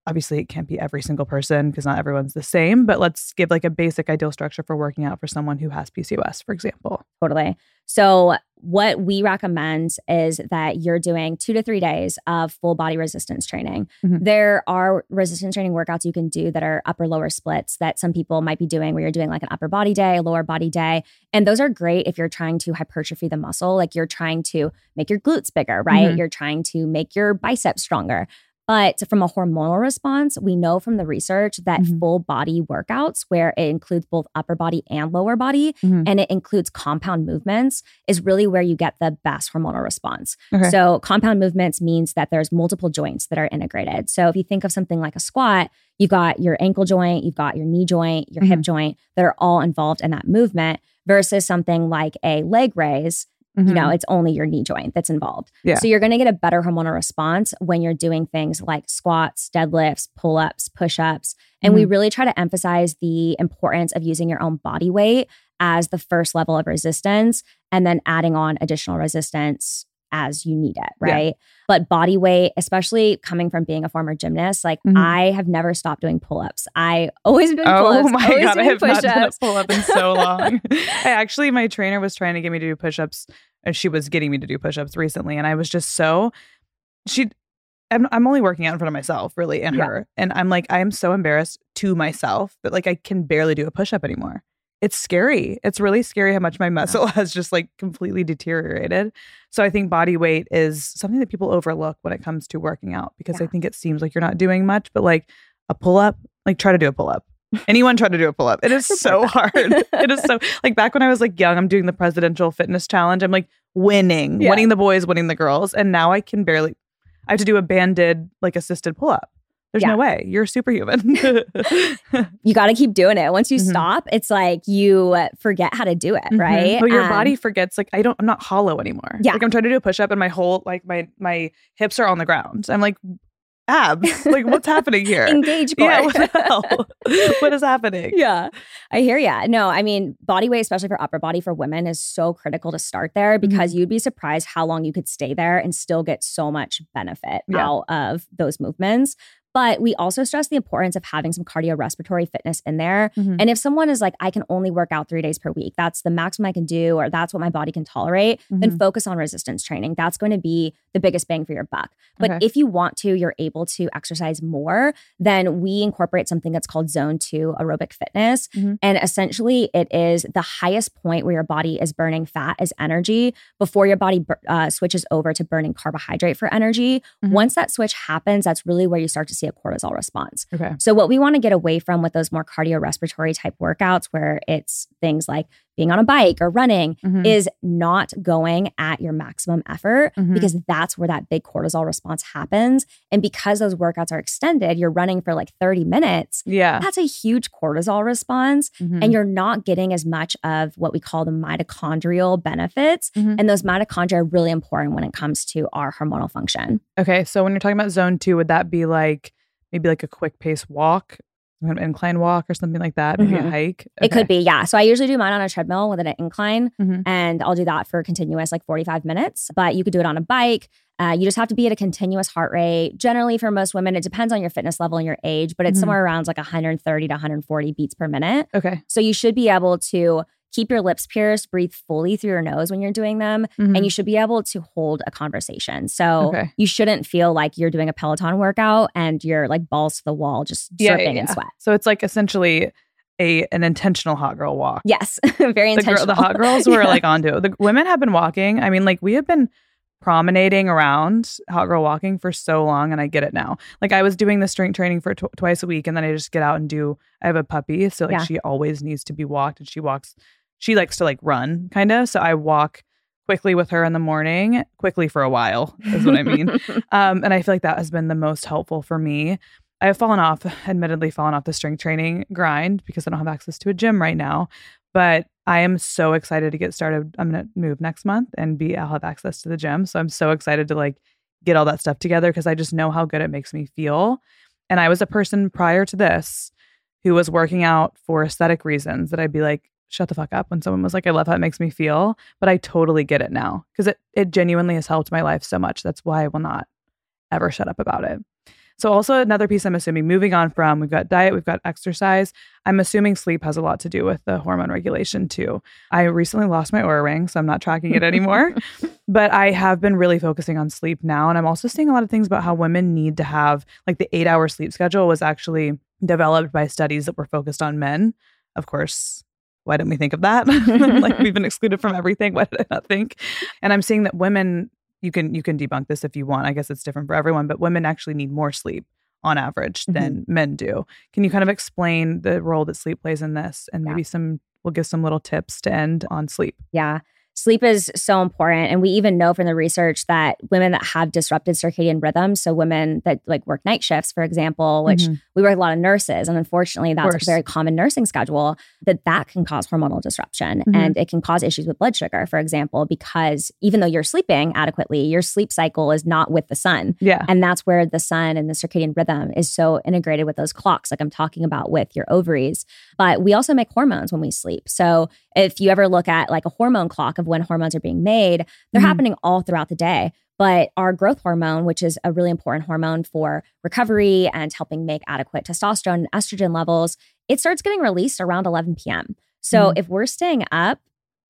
Obviously, it can't be every single person because not everyone's the same, but let's give like a basic ideal structure for working out for someone who has PCOS, for example. Totally. So, what we recommend is that you're doing two to three days of full body resistance training. Mhm. There are resistance training workouts you can do that are upper lower splits that some people might be doing, where you're doing like an upper body day, a lower body day. And those are great if you're trying to hypertrophy the muscle, like you're trying to make your glutes bigger, right? Mhm. You're trying to make your biceps stronger. But from a hormonal response, we know from the research that Mhm. full body workouts, where it includes both upper body and lower body, Mhm. and it includes compound movements, is really where you get the best hormonal response. Okay. So, compound movements means that there's multiple joints that are integrated. So, if you think of something like a squat, you've got your ankle joint, you've got your knee joint, your hip Mhm. joint that are all involved in that movement versus something like a leg raise you know, Mhm. it's only your knee joint that's involved. Yeah. So you're going to get a better hormonal response when you're doing things like squats, deadlifts, pull ups, push ups. And we really try to emphasize the importance of using your own body weight as the first level of resistance and then adding on additional resistance as you need it, Yeah. right? But body weight, especially coming from being a former gymnast, like Mhm. I have never stopped doing pull ups. I always been Oh ups, my always god, I have not done a pull up in so [laughs] long. I actually, my trainer was trying to get me to do push ups, and she was getting me to do push ups recently, and I was just so she. I'm, I'm only working out in front of myself, really, and Yeah. her, and I'm like, I am so embarrassed to myself that like I can barely do a push up anymore. It's scary. It's really scary how much my muscle [laughs] has just like completely deteriorated. So I think body weight is something that people overlook when it comes to working out because I think it seems like you're not doing much, but like a pull up, like try to do a pull up Anyone try to do a pull up. It is so [laughs] hard. it is so like back when I was like young, I'm doing the presidential fitness challenge. I'm like winning, Yeah. winning the boys, winning the girls. And now I can barely I have to do a banded, like assisted pull up. There's Yeah. no way. You're superhuman. [laughs] You got to keep doing it. Once you Mhm. stop, it's like you forget how to do it, right? But your Um, body forgets like I don't I'm not hollow anymore. Yeah. Like I'm trying to do a push up and my whole like my my hips are on the ground. I'm like abs. [laughs] like what's happening here? engage [laughs] yeah, core. what the hell? what is happening? yeah, I hear ya. No, I mean, body weight, especially for upper body for women, is so critical to start there Mm-hmm. because you'd be surprised how long you could stay there and still get so much benefit Yeah. out of those movements. But we also stress the importance of having some cardiorespiratory fitness in there. Mhm. And if someone is like, I can only work out three days per week, that's the maximum I can do, or that's what my body can tolerate, then Mhm. focus on resistance training. That's going to be the biggest bang for your buck. But Okay. if you want to, you're able to exercise more, then we incorporate something that's called zone two aerobic fitness. Mhm. And essentially, it is the highest point where your body is burning fat as energy before your body uh, switches over to burning carbohydrate for energy. Mhm. Once that switch happens, that's really where you start to see a cortisol response. Okay. So, what we want to get away from with those more cardiorespiratory type workouts, where it's things like being on a bike or running, Mhm. is not going at your maximum effort Mhm. because that's where that big cortisol response happens. And because those workouts are extended, you're running for like 30 minutes. yeah. That's a huge cortisol response. Mhm. And you're not getting as much of what we call the mitochondrial benefits. Mhm. And those mitochondria are really important when it comes to our hormonal function. Okay, so when you're talking about zone two, would that be like maybe like a quick pace walk, an incline walk, or something like that? Maybe a Mhm. hike. It could be, yeah. So I usually do mine on a treadmill with an incline, Mhm. and I'll do that for continuous like 45 minutes. But you could do it on a bike. Uh, you just have to be at a continuous heart rate. Generally, for most women, it depends on your fitness level and your age, but it's Mhm. somewhere around like 130 to 140 beats per minute. Okay. So you should be able to keep your lips pierced, breathe fully through your nose when you're doing them, Mhm. and you should be able to hold a conversation. So Okay. you shouldn't feel like you're doing a Peloton workout and you're like balls to the wall, just Yeah, yeah, dripping in sweat. So it's like essentially a an intentional hot girl walk. Yes, [laughs] very the, girl, intentional. the hot girls [laughs] were Yeah. like onto it. The women have been walking. I mean, like we have been promenading around hot girl walking for so long, and I get it now. Like I was doing the strength training for tw- twice a week, and then I just get out and do. I have a puppy, so like Yeah. she always needs to be walked, and she walks. She likes to like run, kind of. So I walk quickly with her in the morning, quickly for a while is what I mean. [laughs] Um, and I feel like that has been the most helpful for me. I have fallen off, admittedly, fallen off the strength training grind because I don't have access to a gym right now. But I am so excited to get started. I'm gonna move next month and be I'll have access to the gym. So I'm so excited to like get all that stuff together because I just know how good it makes me feel. And I was a person prior to this who was working out for aesthetic reasons that I'd be like, shut the fuck up when someone was like, I love how it makes me feel. But I totally get it now because it, it genuinely has helped my life so much. That's why I will not ever shut up about it. So, also another piece I'm assuming, moving on from we've got diet, we've got exercise. I'm assuming sleep has a lot to do with the hormone regulation too. I recently lost my Oura ring, so I'm not tracking it anymore. [laughs] but I have been really focusing on sleep now. And I'm also seeing a lot of things about how women need to have, like, the eight hour sleep schedule was actually developed by studies that were focused on men. Of course, why didn't we think of that? [laughs] like, we've been excluded from everything. Why did I not think? And I'm seeing that women, you can you can debunk this if you want. I guess it's different for everyone, but women actually need more sleep on average than mm-hmm. men do. Can you kind of explain the role that sleep plays in this and Yeah. maybe some we'll give some little tips to end on sleep. Yeah. Sleep is so important. And we even know from the research that women that have disrupted circadian rhythms, so women that like work night shifts, for example, which Mhm. we work with a lot of nurses, and unfortunately, that's a very common nursing schedule, that that can cause hormonal disruption Mhm. and it can cause issues with blood sugar, for example, because even though you're sleeping adequately, your sleep cycle is not with the sun. Yeah. And that's where the sun and the circadian rhythm is so integrated with those clocks, like I'm talking about with your ovaries. But we also make hormones when we sleep. So if you ever look at like a hormone clock of when hormones are being made, they're Mhm. happening all throughout the day. But our growth hormone, which is a really important hormone for recovery and helping make adequate testosterone and estrogen levels, it starts getting released around 11 p.m. So Mhm. if we're staying up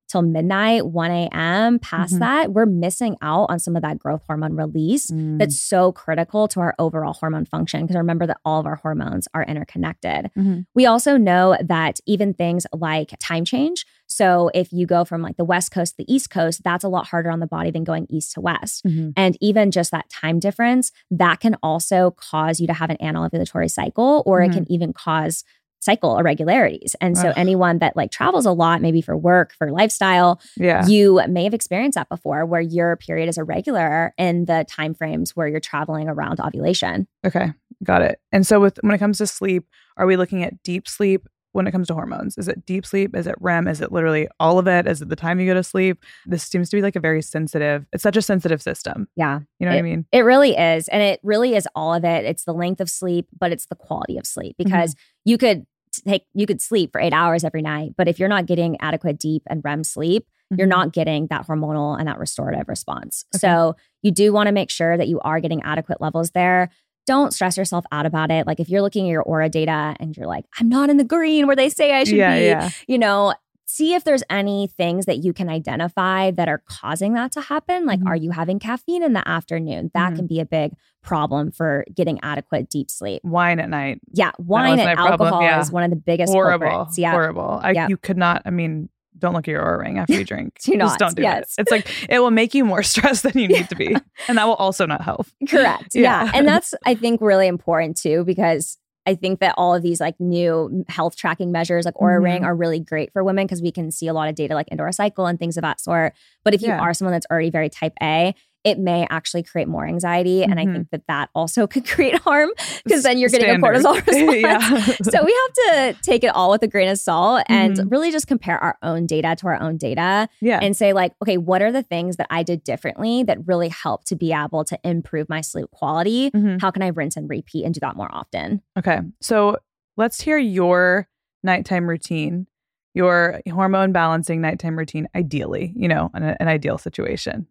till midnight, 1 a.m., past Mhm. that, we're missing out on some of that growth hormone release Mm. that's so critical to our overall hormone function. Because remember that all of our hormones are interconnected. Mhm. We also know that even things like time change. So if you go from like the West Coast to the East Coast, that's a lot harder on the body than going east to west. Mhm. And even just that time difference, that can also cause you to have an anovulatory cycle, or it can even cause cycle irregularities. And so Ugh. anyone that like travels a lot, maybe for work, for lifestyle, Yeah. you may have experienced that before where your period is irregular in the time frames where you're traveling around ovulation. Okay. Got it. And so with when it comes to sleep, are we looking at deep sleep when it comes to hormones? Is it deep sleep? Is it REM? Is it literally all of it? Is it the time you go to sleep? This seems to be like a very sensitive, it's such a sensitive system. Yeah. You know what I mean? It really is. And it really is all of it. It's the length of sleep, but it's the quality of sleep Mm-hmm. because you could take you could sleep for 8 hours every night, but if you're not getting adequate deep and REM sleep, you're Mhm. not getting that hormonal and that restorative response. Okay. So, you do want to make sure that you are getting adequate levels there. Don't stress yourself out about it. Like if you're looking at your Oura data and you're like, I'm not in the green where they say I should yeah, be, yeah. you know, see if there's any things that you can identify that are causing that to happen. Like, Mhm. are you having caffeine in the afternoon? That Mhm. can be a big problem for getting adequate deep sleep. Wine at night. Yeah, wine and problem, alcohol yeah. is one of the biggest horrible. culprits. Yeah. Horrible. I, Yeah. You could not, I mean, don't look at your Oura ring after you drink. [laughs] Do Just not, don't do yes. it. It's like it will make you more [laughs] stressed than you [laughs] need to be. And that will also not help. Correct. Yeah. yeah. And that's, I think, really important too, because I think that all of these like new health tracking measures like Oura Ring Mhm. are really great for women because we can see a lot of data like Indoor Cycle and things of that sort. But if you Yeah. are someone that's already very type A, it may actually create more anxiety. And I Mhm. think that that also [laughs] could create harm because then you're getting Standard. a cortisol [laughs] response. yeah. [laughs] so we have to take it all with a grain of salt and Mhm. really just compare our own data to our own data yeah. and say like okay what are the things that i did differently that really helped to be able to improve my sleep quality Mhm. how can i rinse and repeat and do that more often Okay. So let's hear your nighttime routine, your hormone balancing nighttime routine, ideally, you know, an ideal situation.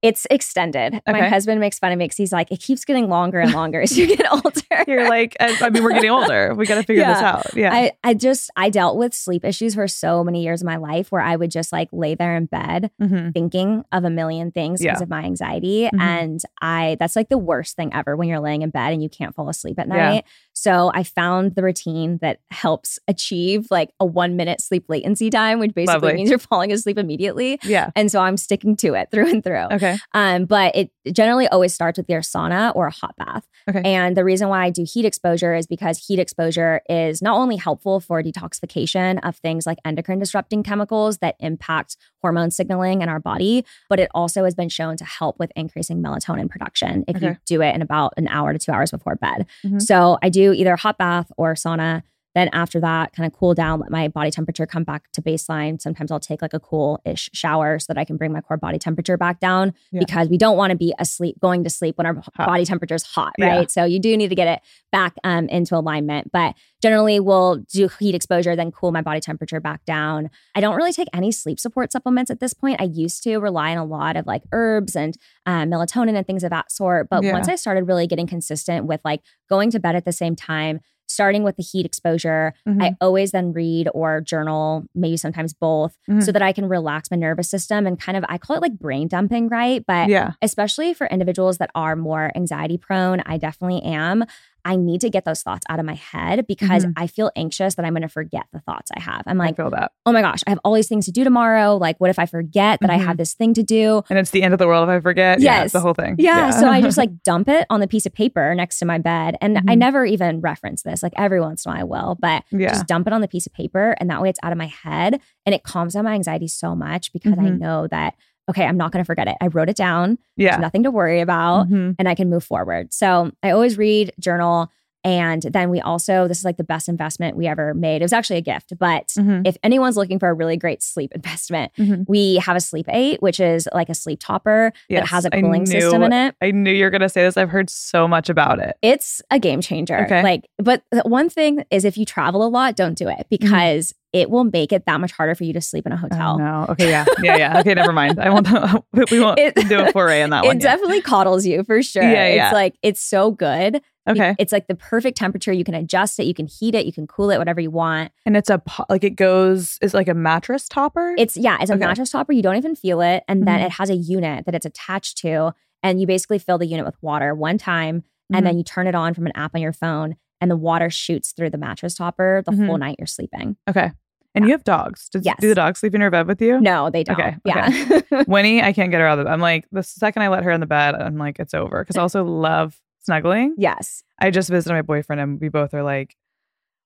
It's extended my husband makes fun of me because he's like it keeps getting longer and longer as you get [laughs] older You're like, I, I mean, we're getting [laughs] older. We got to figure this out. Yeah. I, I just I dealt with sleep issues for so many years of my life where I would just like lay there in bed Mhm. thinking of a million things because Yeah. of my anxiety. Mhm. And I that's like the worst thing ever when you're laying in bed and you can't fall asleep at Yeah. night. So I found the routine that helps achieve like a one minute sleep latency time, which basically Lovely. means you're falling asleep immediately. Yeah. And so I'm sticking to it through and through. Okay. Um, but it generally always starts with your sauna or a hot bath. Okay. And the reason why I do heat exposure is because heat exposure is not only helpful for detoxification of things like endocrine disrupting chemicals that impact hormone signaling in our body, but it also has been shown to help with increasing melatonin production if you do it in about an hour to two hours before bed. Mhm. So I do either a hot bath or sauna. Then after that, kind of cool down, let my body temperature come back to baseline. Sometimes I'll take like a cool ish shower so that I can bring my core body temperature back down Yeah. because we don't want to be asleep, going to sleep when our body temperature is hot, Yeah. right? So you do need to get it back um, into alignment. But generally, we'll do heat exposure, then cool my body temperature back down. I don't really take any sleep support supplements at this point. I used to rely on a lot of like herbs and uh, melatonin and things of that sort. But Yeah. once I started really getting consistent with like going to bed at the same time, starting with the heat exposure, Mhm. I always then read or journal, maybe sometimes both, Mhm. so that I can relax my nervous system and kind of, I call it like brain dumping, right? But yeah. especially for individuals that are more anxiety prone, I definitely am. I need to get those thoughts out of my head because Mhm. I feel anxious that I'm going to forget the thoughts I have. I'm I like, feel that. oh my gosh, I have all these things to do tomorrow. Like, what if I forget that I Mhm. have this thing to do? And it's the end of the world if I forget. Yeah, Yes. the whole thing. Yeah. So I just [laughs] like dump it on the piece of paper next to my bed. And I Mhm. never even reference this. Like every once in a while I will, but yeah. just dump it on the piece of paper. And that way it's out of my head. And it calms down my anxiety so much because I Mhm. know that, okay, I'm not going to forget it. I wrote it down. There's yeah. nothing to worry about. Mhm. And I can move forward. So I always read, journal. And then we also, this is like the best investment we ever made. It was actually a gift, but Mhm. if anyone's looking for a really great sleep [laughs] investment, Mhm. we have a sleep eight, which is like a sleep topper Yes, that has a cooling system in it. I knew you were going to say this. I've heard so much about it. It's a game changer. Okay. Like, but the one thing is if you travel a lot, don't do it because it will make it that much harder for you to sleep in a Oh, hotel. no. Okay. Yeah. [laughs] Yeah. Yeah. Okay. Never mind. I won't. [laughs] We won't It- do a foray in that It one. yet. definitely coddles you for sure. Yeah, Yeah. It's like it's so good. Okay. It's like the perfect temperature. You can adjust it, you can heat it, you can cool it, whatever you want. And it's a like it goes. It's like a mattress topper. It's yeah, it's a Okay. mattress topper. You don't even feel it. And then Mhm. it has a unit that it's attached to. And you basically fill the unit with water one time. Mhm. And then you turn it on from an app on your phone. And the water shoots through the mattress topper the Mhm. whole night you're sleeping. okay. And you have dogs. Does, Yes. Do the dogs sleep in your bed with you? No, they don't. Okay, Yeah. [laughs] Winnie, I can't get her out of the bed. I'm like, the second I let her in the bed, I'm like, it's over. Because I also love snuggling. yes. I just visited my boyfriend and we both are like,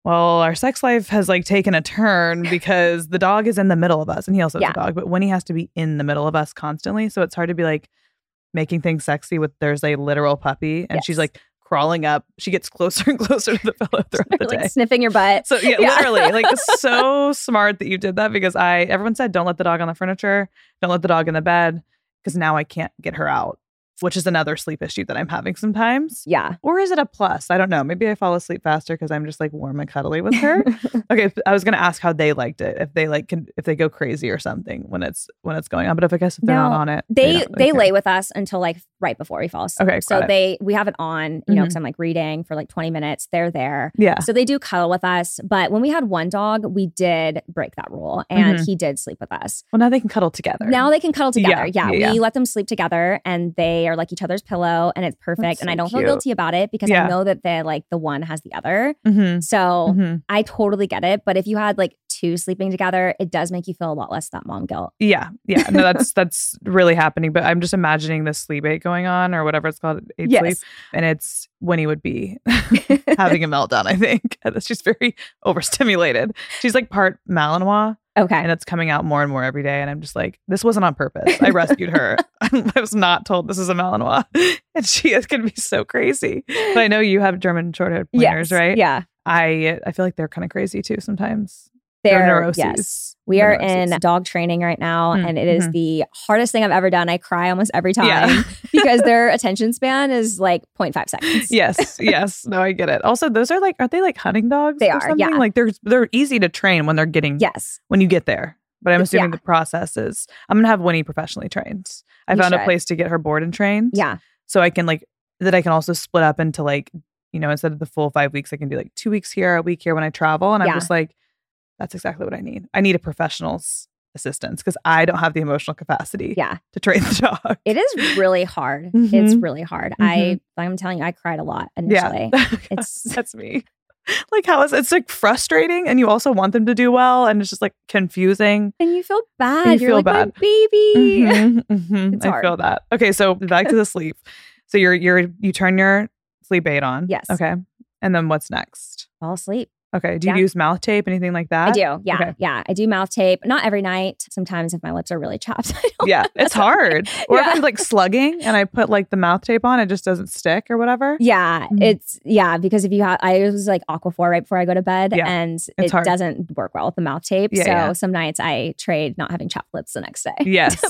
well, our sex life has like taken a turn [laughs] because the dog is in the middle of us and he also has Yeah. a dog, but when he has to be in the middle of us constantly. So it's hard to be like making things sexy with there's a literal puppy and she's like crawling up. She gets closer and [laughs] closer to the pillow throughout the like day. sniffing your butt. So yeah, [laughs] Yeah. literally, like so smart that you did that because I everyone said don't let the dog on the furniture, don't let the dog in the bed because now I can't get her out, which is another sleep issue that I'm having sometimes. Yeah. Or is it a plus? I don't know. Maybe I fall asleep faster because I'm just like warm and cuddly with her. [laughs] okay, I was gonna ask how they liked it, if they like can, if they go crazy or something when it's when it's going on. But if I guess if they're not on it, They really they lay with us until like right before we fall asleep. Okay, so they we have it on, you know, Mhm. because I'm like reading for like 20 minutes. They're there. Yeah. So they do cuddle with us. But when we had one dog, we did break that rule and Mhm. he did sleep with us. Well, now they can cuddle together. Now they can cuddle together. Yeah, yeah, yeah. we let them sleep together and they are like each other's pillow and it's perfect. That's and I don't cute. feel guilty about it because Yeah. I know that they're like the one has the other. hmm So hmm I totally get it. But if you had like two sleeping together, it does make you feel a lot less that mom guilt. Yeah, yeah. No, that's [laughs] that's really happening. But I'm just imagining the sleep aid going on or whatever it's called, Eight Sleep, and it's Winnie would be [laughs] [laughs] having a meltdown. I think she's very overstimulated. She's like part Malinois, Okay. and it's coming out more and more every day. And I'm just like, this wasn't on purpose. I rescued her. [laughs] [laughs] I was not told this is a Malinois, [laughs] and she is going to be so crazy. But I know you have German short-haired pointers, Yes. right? Yeah. I I feel like they're kind of crazy too sometimes. They're, They're neuroses. Yes. We are in dog training right now, Mm, and it is mhm. the hardest thing I've ever done. I cry almost every time Yeah. [laughs] because their attention span is like 0.5 seconds. yes, yes. No, I get it. Also, those are like, aren't they like hunting dogs? They or are, something? yeah. Like they're they're easy to train when they're getting Yes. when you get there. But I'm assuming Yeah. the process is I'm gonna have Winnie professionally trained. I You found a place to get her board and trained. Yeah. So I can like that I can also split up into like, you know, instead of the full five weeks, I can do like two weeks here, a week here when I travel. And Yeah. I'm just like, that's exactly what I need. I need a professional's assistance because I don't have the emotional capacity Yeah. to train [laughs] the dog. It is really hard. It's Mhm. really hard. I I'm telling you, I cried a lot initially. [laughs] Yeah, It's- [laughs] that's me. Like how is it's like frustrating, and you also want them to do well, and it's just like confusing. And you feel bad. You You're feel like bad. baby. Mhm, mhm. It's I hard. feel that. Okay, so back to the sleep. So you're you're you turn your sleep aid on. Yes. Okay, and then what's next? Fall asleep. Okay, do you Yeah. use mouth tape, anything like that? I do. Yeah. Okay. Yeah. I do mouth tape. Not every night. Sometimes if my lips are really chapped. [laughs] I don't Yeah, it's hard. [laughs] Or if I'm like slugging and I put like the mouth tape on, it just doesn't stick or whatever. Yeah, Mhm. it's yeah because if you have, I use like Aquaphor right before I go to bed, Yeah, and it hard. doesn't work well with the mouth tape. Yeah, so yeah. some nights I trade not having chapped lips the next day. Yes.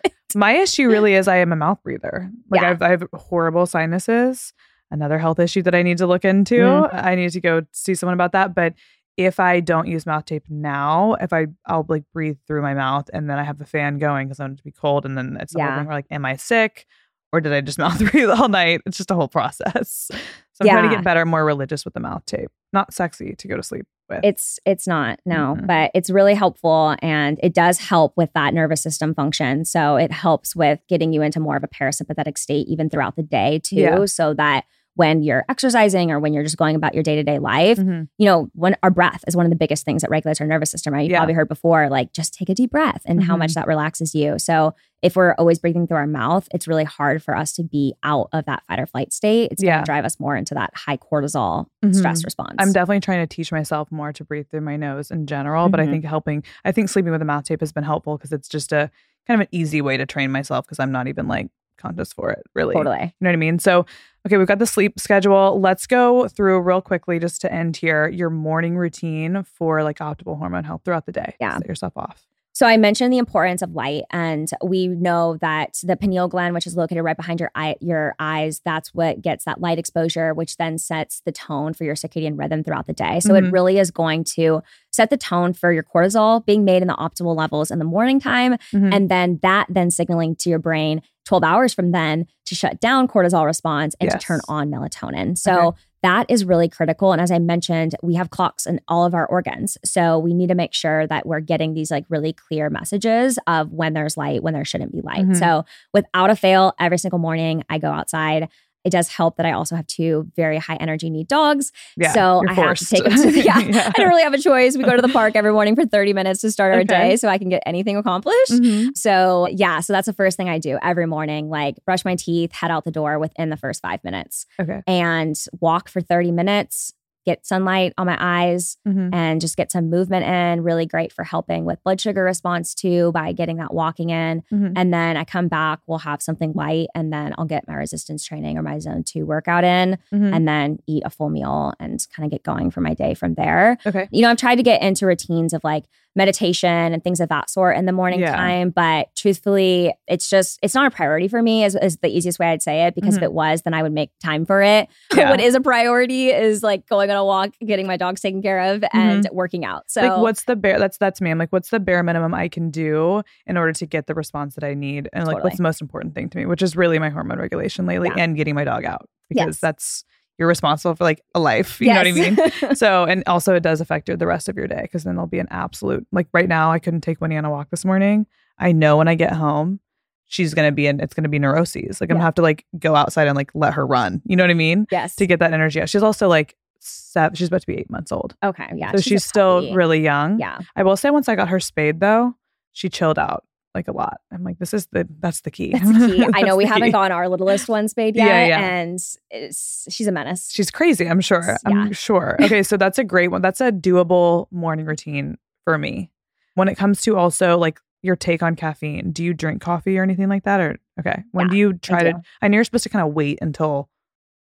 [laughs] My issue really is I am a mouth breather. Like Yeah. I've, I have horrible sinuses. Another health issue that I need to look into. Mhm. I need to go see someone about that. But if I don't use mouth tape now, if I I'll like breathe through my mouth and then I have the fan going because I want it to be cold, and then it's Yeah. like, am I sick? Or did I just [laughs] mouth breathe all night? It's just a whole process. [laughs] So I'm trying to get better, more religious with the mouth tape. Not sexy to go to sleep with. It's it's not no, Mhm. but it's really helpful and it does help with that nervous system function. So it helps with getting you into more of a parasympathetic state even throughout the day too, Yeah. so that when you're exercising or when you're just going about your day-to-day life, Mhm. you know, when our breath is one of the biggest things that regulates our nervous system, right? You've Yeah. probably heard before, like just take a deep breath and how Mhm. much that relaxes you. So if we're always breathing through our mouth, it's really hard for us to be out of that fight or flight state. It's Yeah. going to drive us more into that high cortisol Mhm. stress response. I'm definitely trying to teach myself more to breathe through my nose in general, but I Mhm. think helping, I think sleeping with a mouth tape has been helpful because it's just a kind of an easy way to train myself because I'm not even like conscious for it, really. totally. You know what I mean? So, okay, we've got the sleep schedule. Let's go through real quickly just to end here your morning routine for like optimal hormone health throughout the day. Yeah. Set yourself off. So I mentioned the importance of light, and we know that the pineal gland, which is located right behind your eye, your eyes, that's what gets that light exposure, which then sets the tone for your circadian rhythm throughout the day. So Mhm. it really is going to set the tone for your cortisol being made in the optimal levels in the morning time, Mhm. and then that then signaling to your brain 12 hours from then to shut down cortisol response and to turn on melatonin. So that is really critical. And as I mentioned, we have clocks in all of our organs. So we need to make sure that we're getting these like really clear messages of when there's light, when there shouldn't be light. Mhm. So without a fail, every single morning I go outside. It does help that I also have two very high energy need dogs. yeah, so I have to take them to the, yeah, [laughs] I don't really have a choice. We go to the park every morning for 30 minutes to start our Okay. day so I can get anything accomplished. Mhm. So, yeah, so that's the first thing I do every morning like brush my teeth, head out the door within the first five minutes Okay. and walk for 30 minutes, get sunlight on my eyes Mhm. and just get some movement in. Really great for helping with blood sugar response too by getting that walking in. Mhm. And then I come back, we'll have something light, and then I'll get my resistance training or my zone two workout in, Mhm. and then eat a full meal and kind of get going for my day from there. okay. You know, I've tried to get into routines of like meditation and things of that sort in the morning Yeah. time, but truthfully, it's just it's not a priority for me. Is, is the easiest way I'd say it because Mhm. if it was, then I would make time for it. [laughs] Yeah. what is a priority is like going on a walk, getting my dogs taken care of, and working out. So Mm-hmm. like what's the bare that's that's me i'm like what's the bare minimum i can do in order to get the response that i need and like Totally. what's the most important thing to me which is really my hormone regulation lately Yeah. and getting my dog out because Yes. that's you're responsible for like a life you know what i mean? [laughs] So and also it does affect your, the rest of your day because then there'll be an absolute like right now i couldn't take winnie on a walk this morning. I know when i get home she's gonna be in it's gonna be neuroses. Like i'm gonna have to like go outside and like let her run. You know what i mean? Yes. to get that energy out. She's also like seven she's about to be eight months old. Okay. Yeah. so a she's, still really young. Yeah. I will say once I got her spayed though, she chilled out like a lot. I'm like, this is the that's the key. That's the key. [laughs] I know we haven't key. gotten our littlest one spayed yet, Yeah, yeah. and it's, she's a menace. She's crazy, I'm sure. Yeah. I'm sure. [laughs] Okay, so that's a great one. That's a doable morning routine for me. When it comes to also like your take on caffeine, do you drink coffee or anything like that? Or okay. When do you try do. to I know you're supposed to kind of wait until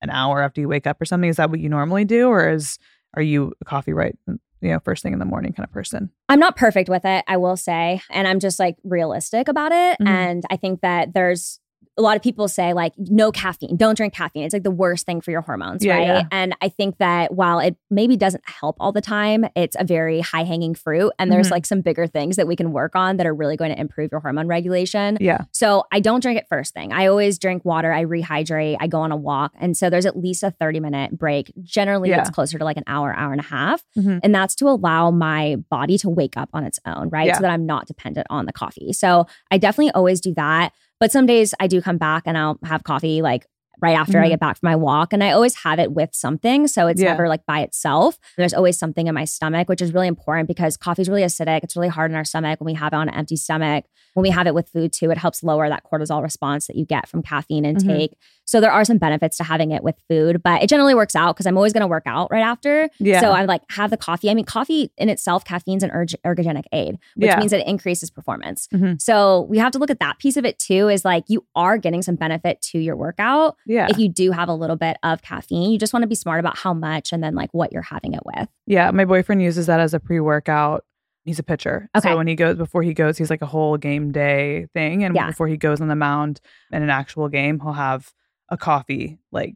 an hour after you wake up or something. Is that what you normally do? Or is are you a coffee right you know, first thing in the morning kind of person? I'm not perfect with it, I will say. And I'm just like realistic about it. Mhm. And I think that there's a lot of people say like no caffeine, don't drink caffeine. It's like the worst thing for your hormones, Yeah, right? yeah. And I think that while it maybe doesn't help all the time, it's a very high hanging fruit. And there's Mhm. like some bigger things that we can work on that are really going to improve your hormone regulation. Yeah. So I don't drink it first thing. I always drink water. I rehydrate. I go on a walk. And so there's at least a 30 minute break. Generally, Yeah. it's closer to like an hour, hour and a half. Mhm. And that's to allow my body to wake up on its own, right? So that I'm not dependent on the coffee. So I definitely always do that. But some days I do come back and I'll have coffee like right after I Mhm. get back from my walk. And I always have it with something. So it's Yeah. never like by itself. There's always something in my stomach, which is really important because coffee is really acidic. It's really hard in our stomach when we have it on an empty stomach. When we have it with food too, it helps lower that cortisol response that you get from caffeine Mm-hmm. intake. So there are some benefits to having it with food, but it generally works out because I'm always going to work out right after. Yeah. So I like have the coffee. I mean, coffee in itself, caffeine's an erg- ergogenic aid, which Yeah. means it increases performance. Mhm. So we have to look at that piece of it too. Is like you are getting some benefit to your workout yeah. if you do have a little bit of caffeine. You just want to be smart about how much and then like what you're having it with. Yeah, my boyfriend uses that as a pre-workout. He's a pitcher. Okay. So when he goes before he goes, he's like a whole game day thing. And Yeah. before he goes on the mound in an actual game, he'll have a coffee like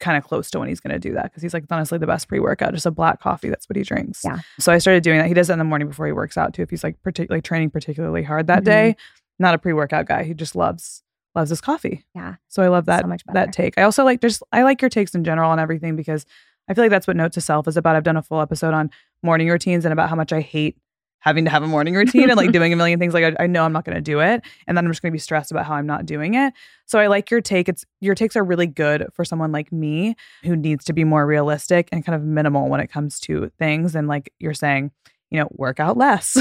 kind of close to when he's gonna do that. Cause he's like it's honestly the best pre-workout, just a black coffee. That's what he drinks. Yeah. So I started doing that. He does that in the morning before he works out too. If he's like particularly training particularly hard that Mhm. day. Not a pre-workout guy. He just loves loves his coffee. Yeah. So I love that So much that take. I also like just I like your takes in general on everything because I feel like that's what Note to Self is about. I've done a full episode on morning routines and about how much I hate having to have a morning routine and like [laughs] doing a million things. Like I, I know I'm not going to do it, and then I'm just going to be stressed about how I'm not doing it. So I like your take. It's your takes are really good for someone like me who needs to be more realistic and kind of minimal when it comes to things. And like you're saying, you know, work out less.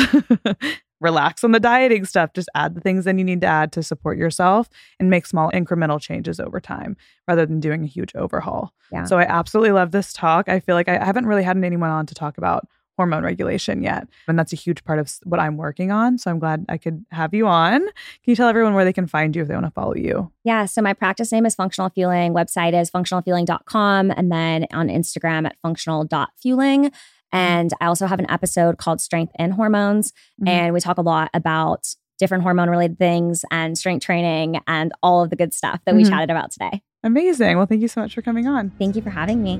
[laughs] Relax on the dieting stuff. Just add the things that you need to add to support yourself and make small incremental changes over time rather than doing a huge overhaul. Yeah. So I absolutely love this talk. I feel like I haven't really had anyone on to talk about hormone regulation yet. And that's a huge part of what I'm working on. So I'm glad I could have you on. Can you tell everyone where they can find you if they want to follow you? Yeah. So my practice name is Functional Fueling. Website is functionalfueling.com. And then on Instagram at functional.fueling. And I also have an episode called Strength and Hormones. Mhm. And we talk a lot about different hormone related things and strength training and all of the good stuff that we Mhm. chatted about today. Amazing. Well, thank you so much for coming on. Thank you for having me.